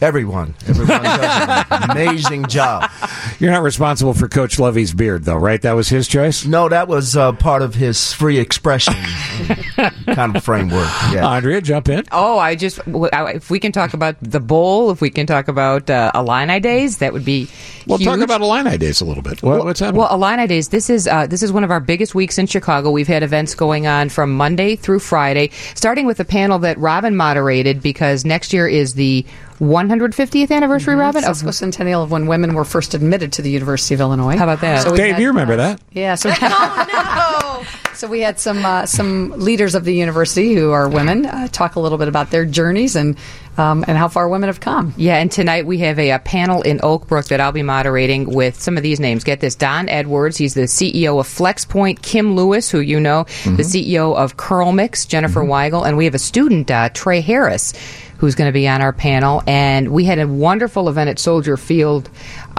Everyone. Everyone does an amazing job. You're not responsible for Coach Lovie's beard, though, right? That was his choice? No, that was uh, part of his free expression kind of framework. Yeah. Andrea, jump in. Oh, I just if we can talk about the bowl, if we can talk about uh, Illini Days, that would be. Well, talk about Illini Days a little bit. What, what's happening? Well, Illini Days. This is uh, this is one of our biggest weeks in Chicago. We've had events going on from Monday through Friday, starting with a panel that Robin moderated because next year is the 150th anniversary, Robin, of centennial of when women were first admitted to the University of Illinois. How about that? we Dave, had, you remember uh, that? Yeah. So, so we had some uh, some leaders of the university who are women uh, talk a little bit about their journeys and um, and how far women have come. Yeah, and tonight we have a, a panel in Oak Brook that I'll be moderating with some of these names. Get this Don Edwards, he's the CEO of FlexPoint, Kim Lewis, who you know, the CEO of CurlMix, Jennifer Weigel, and we have a student, uh, Trey Harris, who's going to be on our panel. And we had a wonderful event at Soldier Field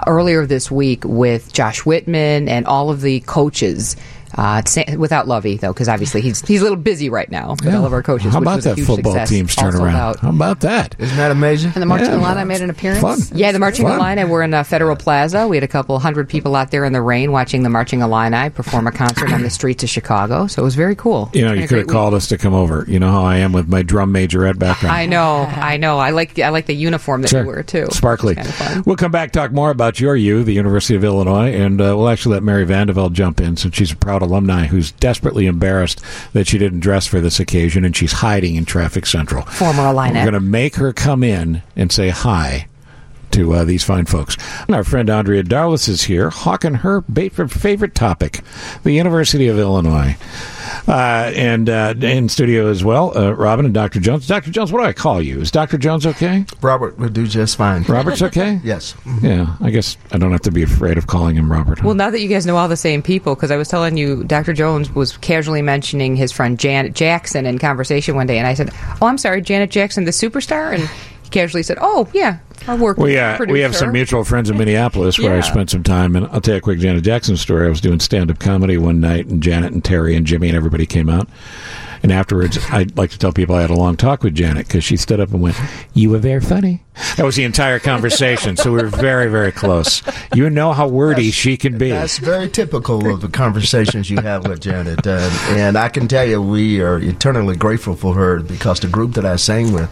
earlier this week with Josh Whitman and all of the coaches. Uh, without Lovie though, because obviously he's he's a little busy right now with all of our coaches. How about was that football success. team's Also turnaround? How about that? Isn't that amazing? And the Marching Yeah. Illini made an appearance. Fun. Yeah, the Marching Fun. Illini were in uh, Federal Plaza. We had a couple hundred people out there in the rain watching the Marching Illini perform a concert on the streets of Chicago. So it was very cool. You know, you could have great called us to come over. You know how I am with my drum majorette background. I know, I know. I like I like the uniform that Sure. you wear too. Sparkly. Kinda. We'll come back talk more about your U, the University of Illinois, and uh, we'll actually let Mary Vandeveld jump in since she's a proud alumni who's desperately embarrassed that she didn't dress for this occasion and she's hiding in Traffic Central. Former Illini. We're going to make her come in and say hi to uh, these fine folks. And our friend Andrea Darlas is here, hawking her favorite topic, the University of Illinois. Uh, and uh, in studio as well, uh, Robin and Dr. Jones. Dr. Jones, what do I call you? Is Dr. Jones okay? Robert would do just fine. Robert's okay? yes. Yeah, I guess I don't have to be afraid of calling him Robert. huh? Well, now that you guys know all the same people, because I was telling you, Dr. Jones was casually mentioning his friend Janet Jackson in conversation one day, and I said, "Oh, I'm sorry, Janet Jackson, the superstar," and he casually said, "Oh, yeah, our work." We, uh, we have some mutual friends in Minneapolis where I spent some time, and I'll tell you a quick Janet Jackson story. I was doing stand up comedy one night, and Janet and Terry and Jimmy and everybody came out. And afterwards, I'd like to tell people I had a long talk with Janet because she stood up and went, You were very funny. That was the entire conversation. so we were very, very close. You know how wordy she can be. That's very typical of the conversations you have with Janet. Uh, and I can tell you, we are eternally grateful for her because the group that I sang with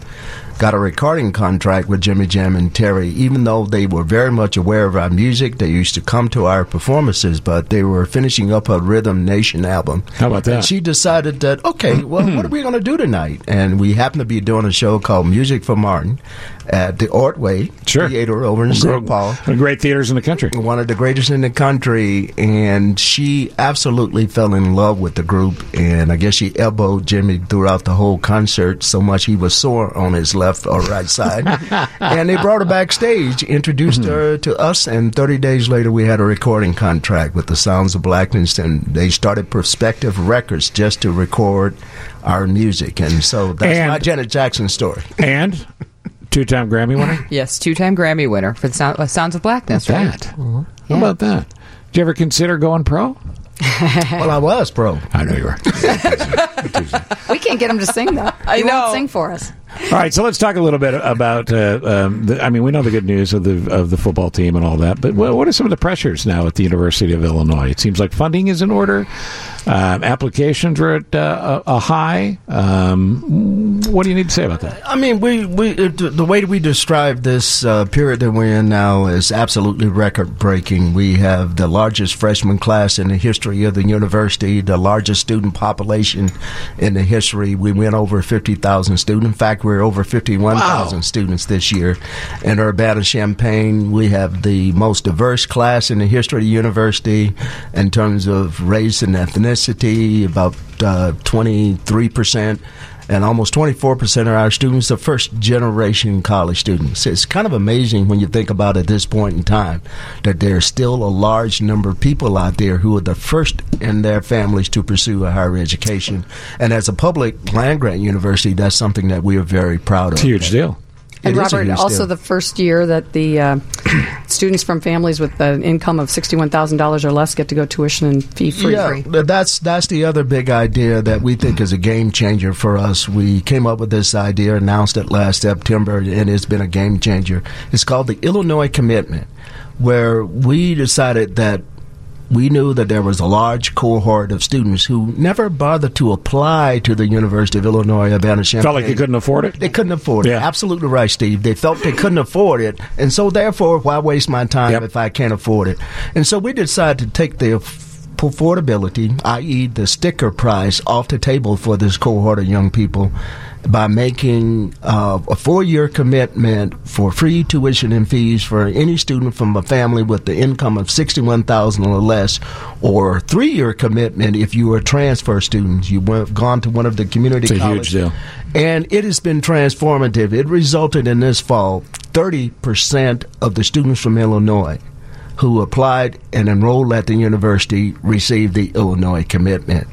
got a recording contract with Jimmy Jam and Terry, even though they were very much aware of our music. They used to come to our performances, but they were finishing up a Rhythm Nation album. How about that? And she decided that, okay, well, what are we going to do tonight? And we happened to be doing a show called Music for Martin at the Ordway Theater over in St. Paul. One of the great theaters in the country. One of the greatest in the country. And she absolutely fell in love with the group. And I guess she elbowed Jimmy throughout the whole concert so much he was sore on his left or right side. and they brought her backstage, introduced mm-hmm. her to us, and 30 days later we had a recording contract with the Sounds of Blackness. And they started Perspective Records just to record our music. And so that's And- my Janet Jackson story. And two time Grammy winner? Yes, two-time Grammy winner for the Sound, uh, Sounds of Blackness. How right? about that? How about that? Did you ever consider going pro? well, I was pro. I know you were. We can't get him to sing though. I He know. won't sing for us. All right, so let's talk a little bit about. Uh, um, the, I mean, we know the good news of the of the football team and all that, but what, what are some of the pressures now at the University of Illinois? It seems like funding is in order, um, applications are at uh, a, high. Um, what do you need to say about that? I mean, we, we the way we describe this uh, period that we're in now is absolutely record breaking. We have the largest freshman class in the history of the university, the largest student population in the history. We went over 50,000 students. In fact, we're over 51,000 students this year. In Urbana Champaign, we have the most diverse class in the history of the university in terms of race and ethnicity, about uh, 23% and almost 24% of our students are first generation college students. It's kind of amazing when you think about at this point in time that there's still a large number of people out there who are the first in their families to pursue a higher education. And as a public land grant university, that's something that we are very proud of. It's a huge deal. And It Robert, also deal. the first year that the uh, students from families with an income of sixty-one thousand dollars or less get to go tuition and fee free. Yeah, th- that's that's the other big idea that we think is a game changer for us. We came up with this idea, announced it last September, and it's been a game changer. It's called the Illinois Commitment, where we decided that we knew that there was a large cohort of students who never bothered to apply to the University of Illinois Urbana-Champaign. Felt like they couldn't afford it? They couldn't afford it. Absolutely right, Steve. They felt they couldn't afford it, and so therefore, why waste my time if I can't afford it? And so we decided to take the affordability, i.e., the sticker price, off the table for this cohort of young people by making uh, a four-year commitment for free tuition and fees for any student from a family with the income of sixty-one thousand or less, or three-year commitment if you are a transfer student. You went gone to one of the community It's a huge colleges. deal. And it has been transformative. It resulted in this fall 30% of the students from Illinois who applied and enrolled at the university received the Illinois commitment.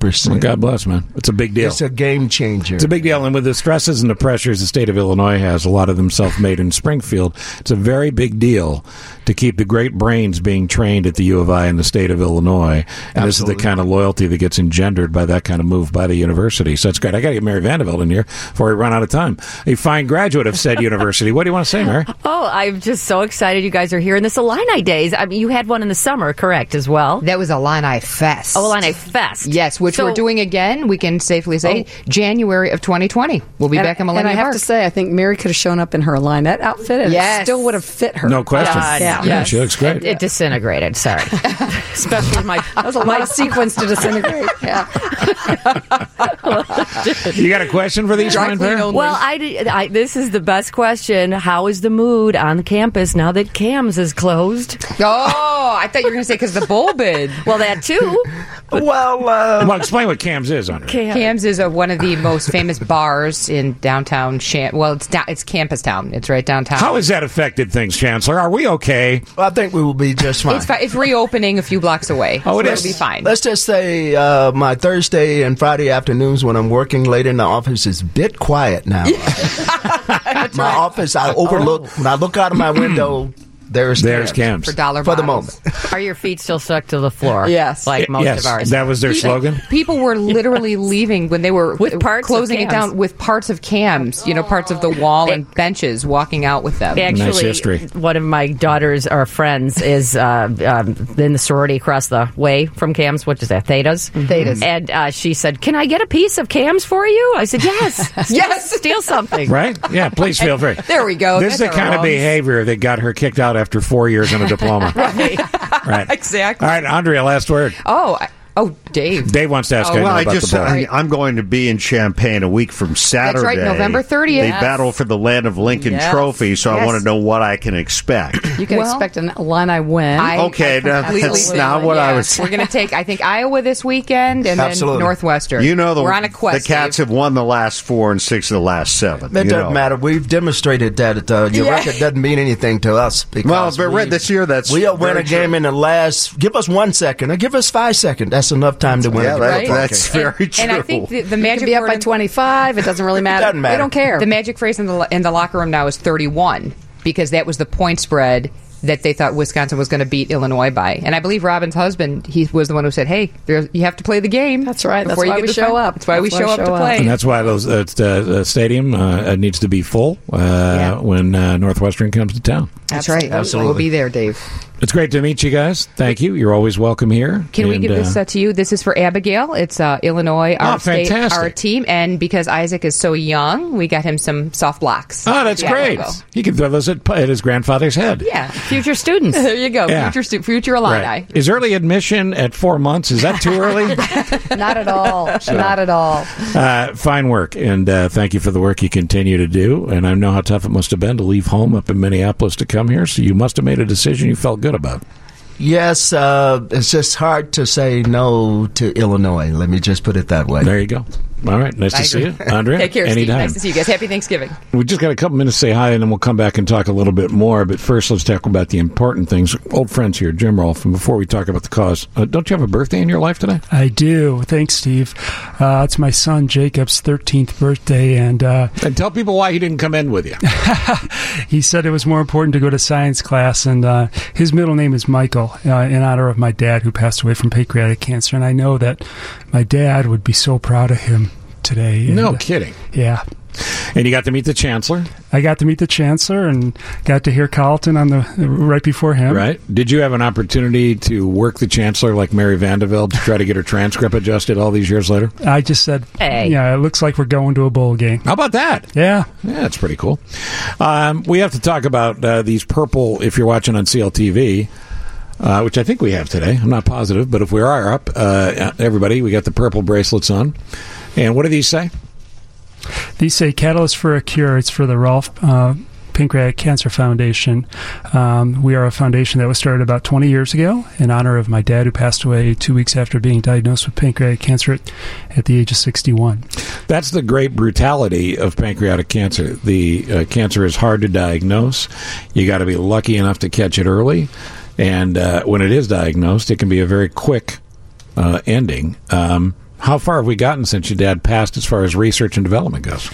30%. Well, God bless, man. It's a big deal. It's a game changer. It's a big deal, and with the stresses and the pressures the state of Illinois has, a lot of them self-made in Springfield. It's a very big deal to keep the great brains being trained at the U of I in the state of Illinois, and this is the kind of loyalty that gets engendered by that kind of move by the university. So it's great. I got to get Mary Vandevelde in here before we run out of time. A fine graduate of said university. What do you want to say, Mary? Oh, I'm just so excited you guys are here in this Illini Days. I mean, you had one in the summer, correct, as well? That was Illini Fest. Oh, Illini Fest. Yes, which So- we're doing again. We can safely say January of 2020. We'll be And- back in And I Millennium have Park. to say, I think Mary could have shown up in her Illinette outfit, and Yes. it still would have fit her. No question. God, Yeah. Yeah, she looks great. It, it disintegrated. Sorry, especially with my That was a lot of sequence to disintegrate. Yeah. You got a question for these fine pair? Well, I, I this is the best question. How is the mood on campus now that Kams is closed? Oh, I thought you were going to say because the bull bid. Well, that too. well, uh, well, explain what Kams is, Andre. Kams is a, one of the most famous bars in downtown. Sham- well, it's down, it's campus town. It's right downtown. How has that affected things, Chancellor? Are we okay? I think we will be just fine. It's, fi- it's reopening a few blocks away. Oh, it so is. It'll be fine. Let's just say uh, my Thursday and Friday afternoons when I'm working late in the office is a bit quiet now. my office, I overlook when I look out of my window. There's There's Kam's. Kam's. For dollar for the moment. Are your feet still stuck to the floor? Yes. like most yes, of ours. that was their slogan. People were literally leaving when they were With parts closing it down with parts of Kam's, you know, parts of the wall and benches, walking out with them. Actually, Nice history. one of my daughters or friends is uh, um, in the sorority across the way from Kam's. What is that? Thetas. Thetas. And uh, she said, "Can I get a piece of Kam's for you?" I said, "Yes, Yes. steal something." Right? Yeah, please feel free. There we go. This is the That's our kind of behavior that got her kicked out after four years and a diploma. Right. right. Exactly. All right, Andrea, last word. Oh, I, oh, Dave. Dave wants to ask Oh, I know well, I about just the ball. I, I'm going to be in Champaign a week from Saturday. That's right, November 30th. They Yes. battle for the Land of Lincoln Yes. Trophy, so I want to know what I can expect. You can Well, expect an Illini win. I- Okay, I now, that's agree. not what I Yeah. was- We're going to take, I think, Iowa this weekend and Absolutely. then Northwestern. You know the we're on a quest. the Cats Dave. have won the last four and six of the last seven. It doesn't know. matter. We've demonstrated that uh, your Yeah. record doesn't mean anything to us. Because Well, but we- Red, this year that's we'll win a game true. in the last. Give us one second, or give us five seconds. That's enough time to win. Yeah, a that- game. that's very true. And I think the, the you magic can be up by 25. It doesn't really matter. Doesn't matter. We don't care. The magic phrase in the in the locker room now is 31 because that was the point spread that they thought Wisconsin was going to beat Illinois by. And I believe Robin's husband, he was the one who said, "Hey, there, you have to play the game." That's right. That's before you why we show fin- up. That's why we That's why show we up show to up. play. And that's why those uh, the uh, stadium uh, needs to be full uh, when uh, Northwestern comes to town. That's right. Absolutely. We'll be there, Dave. It's great to meet you guys. Thank you. You're always welcome here. Can we give this uh, to you? This is for Abigail. It's uh, Illinois, Oh, our state, fantastic. our team, and because Isaac is so young, we got him some soft blocks. Oh, that's Yeah, great. He can throw those at, at his grandfather's head. Yeah, Future students. there you go. Yeah. Future stu- future Illini. Right. Is early admission at four months? Is that too early? Not at all. Not at all. uh, fine work, and uh, thank you for the work you continue to do. And I know how tough it must have been to leave home up in Minneapolis to come here. So you must have made a decision you felt good about. Yes, uh, it's just hard to say no to Illinois. Let me just put it that way. There you go. All right. Nice I to see you, agree. Andrea. Take care, Steve. Nice to see you guys. Happy Thanksgiving. We just got a couple minutes to say hi, and then we'll come back and talk a little bit more. But first, let's talk about the important things. Old friends here, Jim Rolfe. And before we talk about the cause, uh, don't you have a birthday in your life today? I do. Thanks, Steve. Uh, it's my son Jacob's 13th birthday, and uh, and tell people why he didn't come in with you. he said it was more important to go to science class, and uh, his middle name is Michael, uh, in honor of my dad who passed away from pancreatic cancer. And I know that my dad would be so proud of him today. And, No kidding. Yeah. And you got to meet the chancellor, I got to meet the chancellor and got to hear Carlton on the right before him. right? Did you have an opportunity to work the chancellor like Mary Vandevelde to try to get her transcript adjusted all these years later? I just said, Hey. yeah, it looks like we're going to a bowl game. How about that? Yeah. Yeah, that's pretty cool. Um, we have to talk about uh, these purple, if you're watching on CLTV, uh, which I think we have today. I'm not positive, but if we are up, uh, everybody, we got the purple bracelets on. And what do these say? These say Catalyst for a Cure. It's for the Rolfe uh, Pancreatic Cancer Foundation. Um, we are a foundation that was started about 20 years ago in honor of my dad, who passed away two weeks after being diagnosed with pancreatic cancer at, at the age of 61. That's the great brutality of pancreatic cancer. The uh, cancer is hard to diagnose. You got to be lucky enough to catch it early. And uh, when it is diagnosed, it can be a very quick uh, ending. Um, how far have we gotten since your dad passed as far as research and development goes?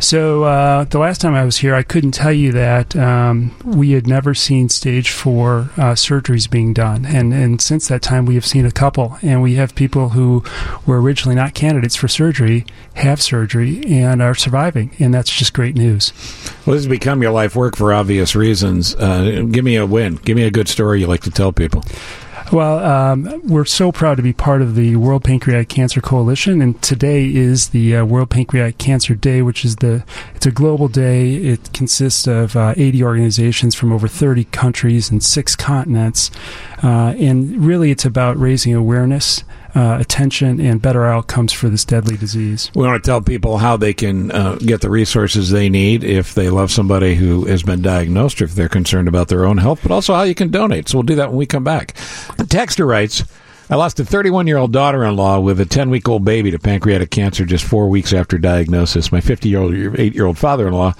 So uh, the last time I was here, I couldn't tell you that um, we had never seen stage four uh, surgeries being done, and and since that time we have seen a couple, and we have people who were originally not candidates for surgery have surgery and are surviving, and that's just great news. Well, this has become your life work for obvious reasons. Uh, give me a win. Give me a good story you like to tell people. Well, um, we're so proud to be part of the World Pancreatic Cancer Coalition, and today is the uh, World Pancreatic Cancer Day, which is the it's a global day. It consists of uh, 80 organizations from over 30 countries and six continents, uh, and really it's about raising awareness. Uh, attention and better outcomes for this deadly disease. We want to tell people how they can uh, get the resources they need if they love somebody who has been diagnosed or if they're concerned about their own health, but also how you can donate. So we'll do that when we come back. The texter writes, I lost a 31 year old daughter in law with a 10 week old baby to pancreatic cancer just four weeks after diagnosis. My 50 year old, 8 year old father in law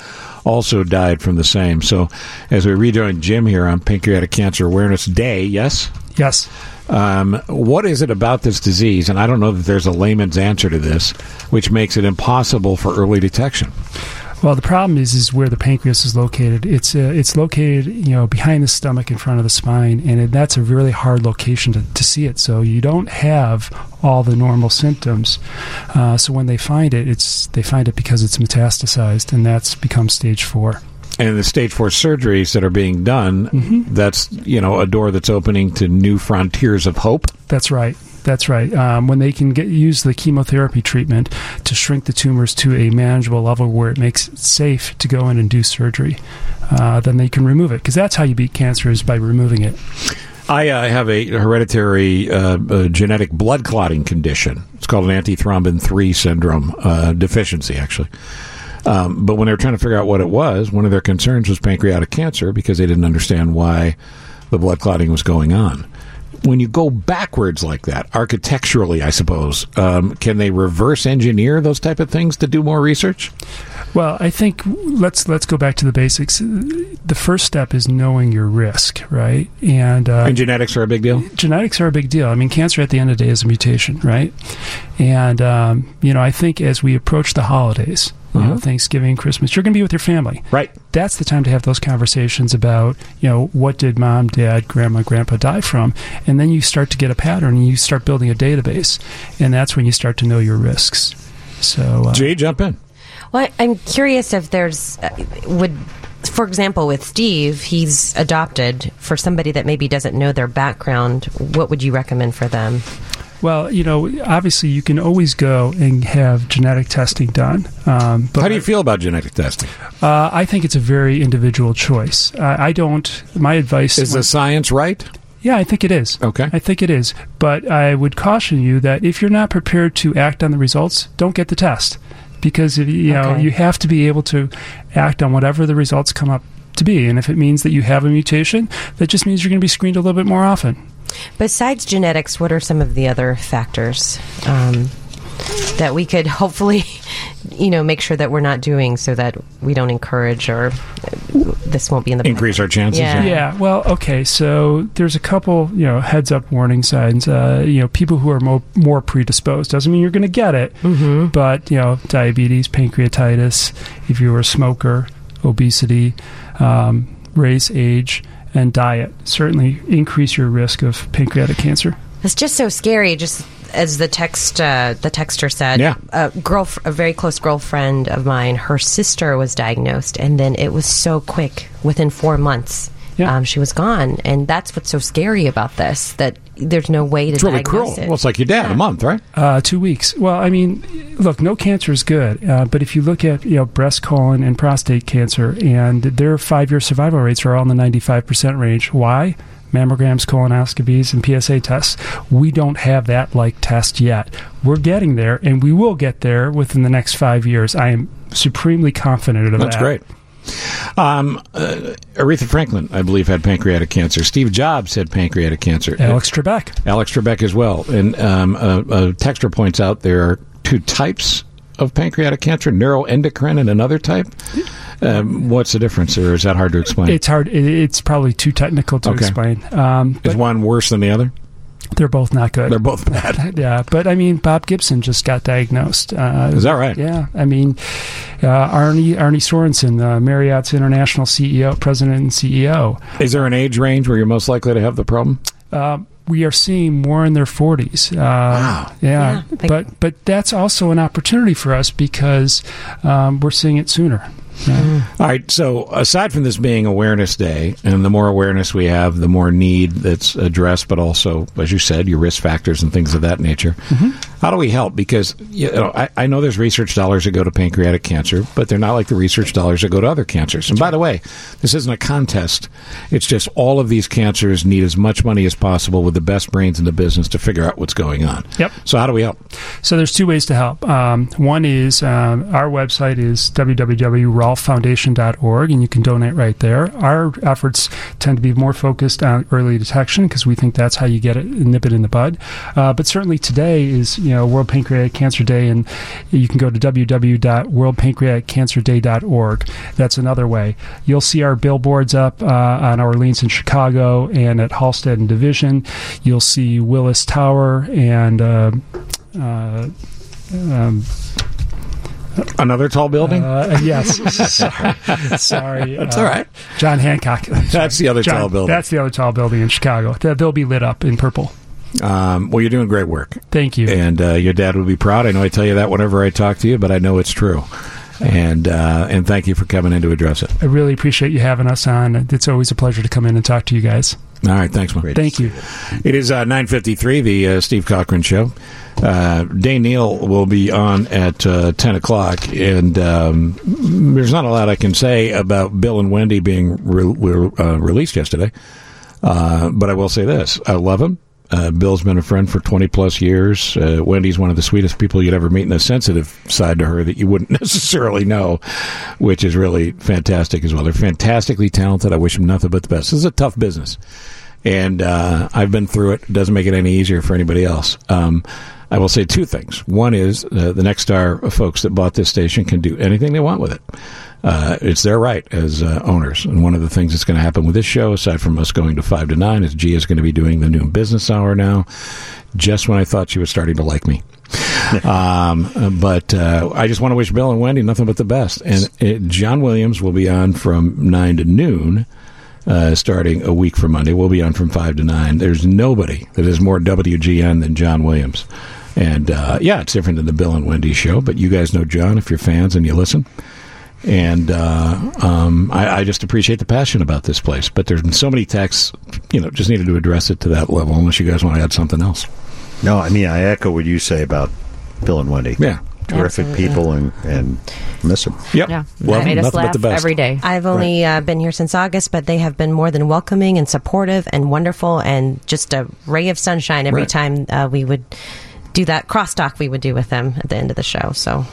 also died from the same. So as we rejoin Jim here on Pancreatic Cancer Awareness Day, yes? Yes. Um, what is it about this disease? And I don't know that there's a layman's answer to this, which makes it impossible for early detection. Well, the problem is is where the pancreas is located. It's uh, it's located you know behind the stomach, in front of the spine, and it, that's a really hard location to, to see it. So you don't have all the normal symptoms. Uh, so when they find it, it's they find it because it's metastasized, and that's become stage four. And the stage four surgeries that are being done, that's you know a door that's opening to new frontiers of hope. That's right. That's right. Um, when they can get use the chemotherapy treatment to shrink the tumors to a manageable level where it makes it safe to go in and do surgery, uh, then they can remove it because that's how you beat cancer is by removing it. I uh, have a hereditary uh, uh, genetic blood clotting condition. It's called an antithrombin 3 syndrome uh, deficiency, actually. Um, but when they were trying to figure out what it was, one of their concerns was pancreatic cancer because they didn't understand why the blood clotting was going on. When you go backwards like that, architecturally, I suppose, um, can they reverse engineer those type of things to do more research? Well, I think let's let's go back to the basics. The first step is knowing your risk, right? And, uh, And genetics are a big deal. genetics are a big deal. I mean, cancer at the end of the day is a mutation, right? And um, you know, I think as we approach the holidays, you know, Mhm. Thanksgiving, Christmas, you're going to be with your family, right? That's the time to have those conversations about, you know, what did mom, dad, grandma, grandpa die from, and then you start to get a pattern, and you start building a database, and that's when you start to know your risks. So, uh, Jay, jump in. Well, I'm curious if there's uh, would, for example, with Steve, he's adopted. For somebody that maybe doesn't know their background, what would you recommend for them? Well, you know, obviously you can always go and have genetic testing done. Um, but How do you feel about genetic testing? Uh, I think it's a very individual choice. Uh, I don't. My advice Is the science right? Yeah, I think it is. Okay. I think it is. But I would caution you that if you're not prepared to act on the results, don't get the test because if, you know Okay. you have to be able to act on whatever the results come up to be. And if it means that you have a mutation, that just means you're going to be screened a little bit more often. Besides genetics, what are some of the other factors? Um, that we could hopefully, you know, make sure that we're not doing so that we don't encourage or this won't be in the Increase our chances. Yeah. Yeah. Well, okay. So there's a couple, you know, heads up warning signs. Uh, you know, people who are mo- more predisposed doesn't mean you're going to get it, mm-hmm. but you know, diabetes, pancreatitis, if you're a smoker, obesity, um, race, age, and diet certainly increase your risk of pancreatic cancer. It's just so scary. Just as the text, uh, the texter said, Yeah. a girl, a very close girlfriend of mine, her sister was diagnosed, and then it was so quick. Within four months, um, she was gone, and that's what's so scary about this. That there's no way to It's really diagnose cruel. it. Well, it's like your dad, a month, right? Uh, two weeks. Well, I mean, look, no cancer is good, uh, but if you look at you know breast, colon, and prostate cancer, and their five-year survival rates are all in the ninety-five percent range. Why? Mammograms, colonoscopies, and PSA tests. We don't have that like test yet. We're getting there, and we will get there within the next five years. I am supremely confident of That's that. That's great. Um, uh, Aretha Franklin, I believe, had pancreatic cancer. Steve Jobs had pancreatic cancer. Alex Trebek. Alex Trebek as well. And um, a, a texter points out there are two types of pancreatic cancer: neuroendocrine and another type. Um, what's the difference, or is that hard to explain? It's hard. It's probably too technical to Okay. explain. Um, is one worse than the other? They're both not good. They're both bad. yeah, but I mean, Bob Gibson just got diagnosed. Uh, Is that right? Yeah, I mean, uh, Arnie Arnie Sorenson, uh, Marriott's international CEO, president and CEO. Is there an age range where you're most likely to have the problem? Uh, we are seeing more in their 40s. Uh, wow. Yeah, Yeah. but but that's also an opportunity for us because um, we're seeing it sooner. All right. So, aside from this being Awareness Day, and the more awareness we have, the more need that's addressed, but also, as you said, your risk factors and things of that nature. How do we help? Because you know, I, I know there's research dollars that go to pancreatic cancer, but they're not like the research dollars that go to other cancers. And by the way, this isn't a contest. It's just all of these cancers need as much money as possible with the best brains in the business to figure out what's going on. Yep. So, how do we help? So there's two ways to help. Um, one is um, our website is www.rolfefoundation.org, and you can donate right there. Our efforts tend to be more focused on early detection because we think that's how you get it, nip it in the bud. Uh, but certainly today is you know World Pancreatic Cancer Day, and you can go to www.worldpancreaticcancerday.org. That's another way. You'll see our billboards up uh, on Orleans and Chicago, and at Halsted and Division. You'll see Willis Tower and. Uh, uh, um, Another tall building? Uh, yes. sorry. sorry. That's Uh, all right. John Hancock. That's the other John- tall building. That's the other tall building in Chicago. They- They'll be lit up in purple. Um, well, you're doing great work. Thank you. And uh, your dad would be proud. I know I tell you that whenever I talk to you, but I know it's true. And uh, and thank you for coming in to address it. I really appreciate you having us on. It's always a pleasure to come in and talk to you guys. All right, thanks, man. Thank you. It is uh, 9.53, the uh, Steve Cochran Show. Uh, Dane Neal will be on at uh, 10 o'clock, and um, there's not a lot I can say about Bill and Wendy being re- re- uh, released yesterday. Uh, but I will say this. I love him. Uh, Bill's been a friend for 20 plus years. Uh, Wendy's one of the sweetest people you'd ever meet, and a sensitive side to her that you wouldn't necessarily know, which is really fantastic as well. They're fantastically talented. I wish them nothing but the best. This is a tough business, and uh, I've been through it. It doesn't make it any easier for anybody else. Um, I will say two things. One is uh, the Nexstar folks that bought this station can do anything they want with it. Uh, it's their right as uh, owners. And one of the things that's going to happen with this show, aside from us going to five to nine, is G is going to be doing the new business hour now. Just when I thought she was starting to like me. um, but uh, I just want to wish Bill and Wendy nothing but the best. And uh John Williams will be on from nine to noon. Uh, starting a week from Monday, we'll be on from five to nine. There's nobody that is more WGN than John Williams, and uh, yeah, it's different than the Bill and Wendy show. But you guys know John if you're fans and you listen and uh, um, I, I just appreciate the passion about this place. But there's been so many texts, you know, just needed to address it to that level. Unless you guys want to add something else. No, I mean I echo what you say about Bill and Wendy. Yeah, terrific Absolutely. people and and miss them. Yep. Yeah, Love made us Nothing but laugh the best. every day. I've only uh, been here since August, but they have been more than welcoming and supportive and wonderful and just a ray of sunshine every Right. time uh, we would do that crosstalk we would do with them at the end of the show. So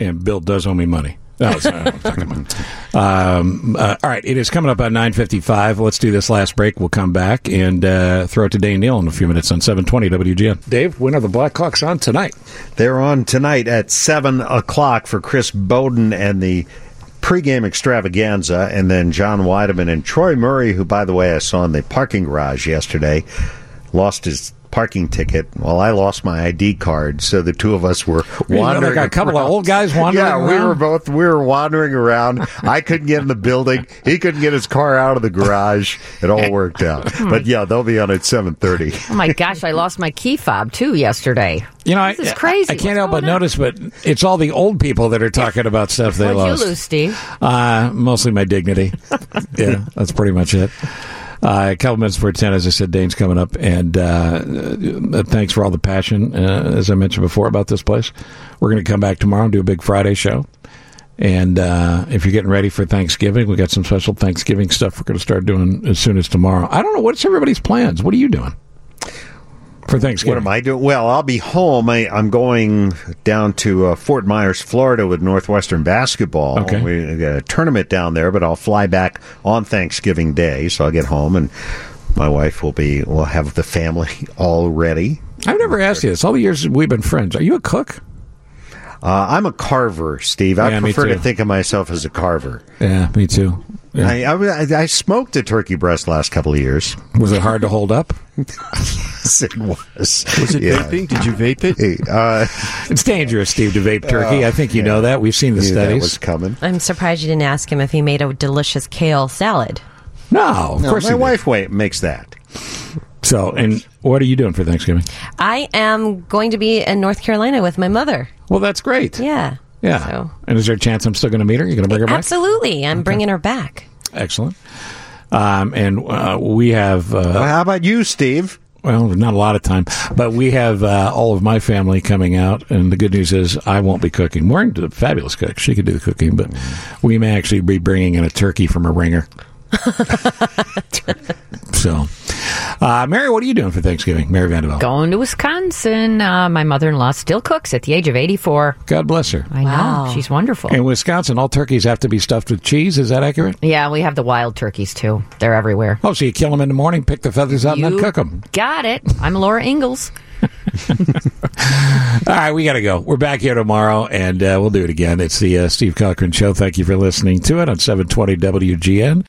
And Bill does owe me money. No, it's what I'm talking about. Um, uh, all right, it is coming up on 9.55. Let's do this last break. We'll come back and uh, throw it to Dane Neal in a few minutes on 720 WGN. Dave, when are the Blackhawks on tonight? They're on tonight at 7 o'clock for Chris Boden and the pregame extravaganza, and then John Wiedeman and Troy Murray, who, by the way, I saw in the parking garage yesterday, lost his parking ticket. Well, I lost my ID card, so the two of us were wandering. like a couple of old guys wandering Yeah, we were both we were wandering around. I couldn't get in the building. He couldn't get his car out of the garage. It all worked out. But yeah, they'll be on at seven thirty. Oh my gosh, I lost my key fob too yesterday. You know, this I, is crazy. I can't help but notice, but it's all the old people that are talking about stuff they What'd lost. you lose, Steve? Uh, mostly my dignity. yeah, that's pretty much it. Uh, a couple minutes before 10, as I said, Dane's coming up. And uh, uh, thanks for all the passion, uh, as I mentioned before, about this place. We're going to come back tomorrow and do a big Friday show. And uh, if you're getting ready for Thanksgiving, we got some special Thanksgiving stuff we're going to start doing as soon as tomorrow. I don't know. What's everybody's plans? What are you doing for Thanksgiving? What am I doing? Well, I'll be home. I, I'm going down to uh, Fort Myers, Florida, with Northwestern basketball. Okay. we got a tournament down there, but I'll fly back on Thanksgiving Day, so I'll get home and my wife will be. We'll have the family all ready. I've never asked you this. All the years we've been friends, are you a cook? Uh, I'm a carver, Steve. I Yeah, prefer to think of myself as a carver. Yeah, me too. Yeah. I, I, I smoked a turkey breast last couple of years. Was it hard to hold up? yes, it was. Was it Yeah. vaping? Did you vape it? Uh, It's dangerous, Steve, to vape turkey. I think you know that. We've seen the Knew that studies. was coming. I'm surprised you didn't ask him if he made a delicious kale salad. No, of No, course my he did. wife wa- makes that. So, and what are you doing for Thanksgiving? I am going to be in North Carolina with my mother. Well, that's great. Yeah. Yeah. So- And is there a chance I'm still going to meet her? You're going to bring her back? Absolutely. I'm bringing her back. Excellent. Um, and uh, we have. Uh, Well, how about you, Steve? Well, not a lot of time, but we have uh, all of my family coming out, and the good news is I won't be cooking. Maureen's a fabulous cook; she could do the cooking, but we may actually be bringing in a turkey from a ringer. so, uh, Mary, what are you doing for Thanksgiving, Mary Vandevelde? Going to Wisconsin. Uh, my mother-in-law still cooks at the age of 84. God bless her. I know. She's wonderful. In Wisconsin, all turkeys have to be stuffed with cheese. Is that accurate? Yeah, we have the wild turkeys too. They're everywhere. Oh, so you kill them in the morning, pick the feathers out, and then cook them. Got it. I'm Laura Ingalls. All right, we got to go. We're back here tomorrow, and uh, we'll do it again. It's the uh, Steve Cochran Show. Thank you for listening to it on 720 WGN.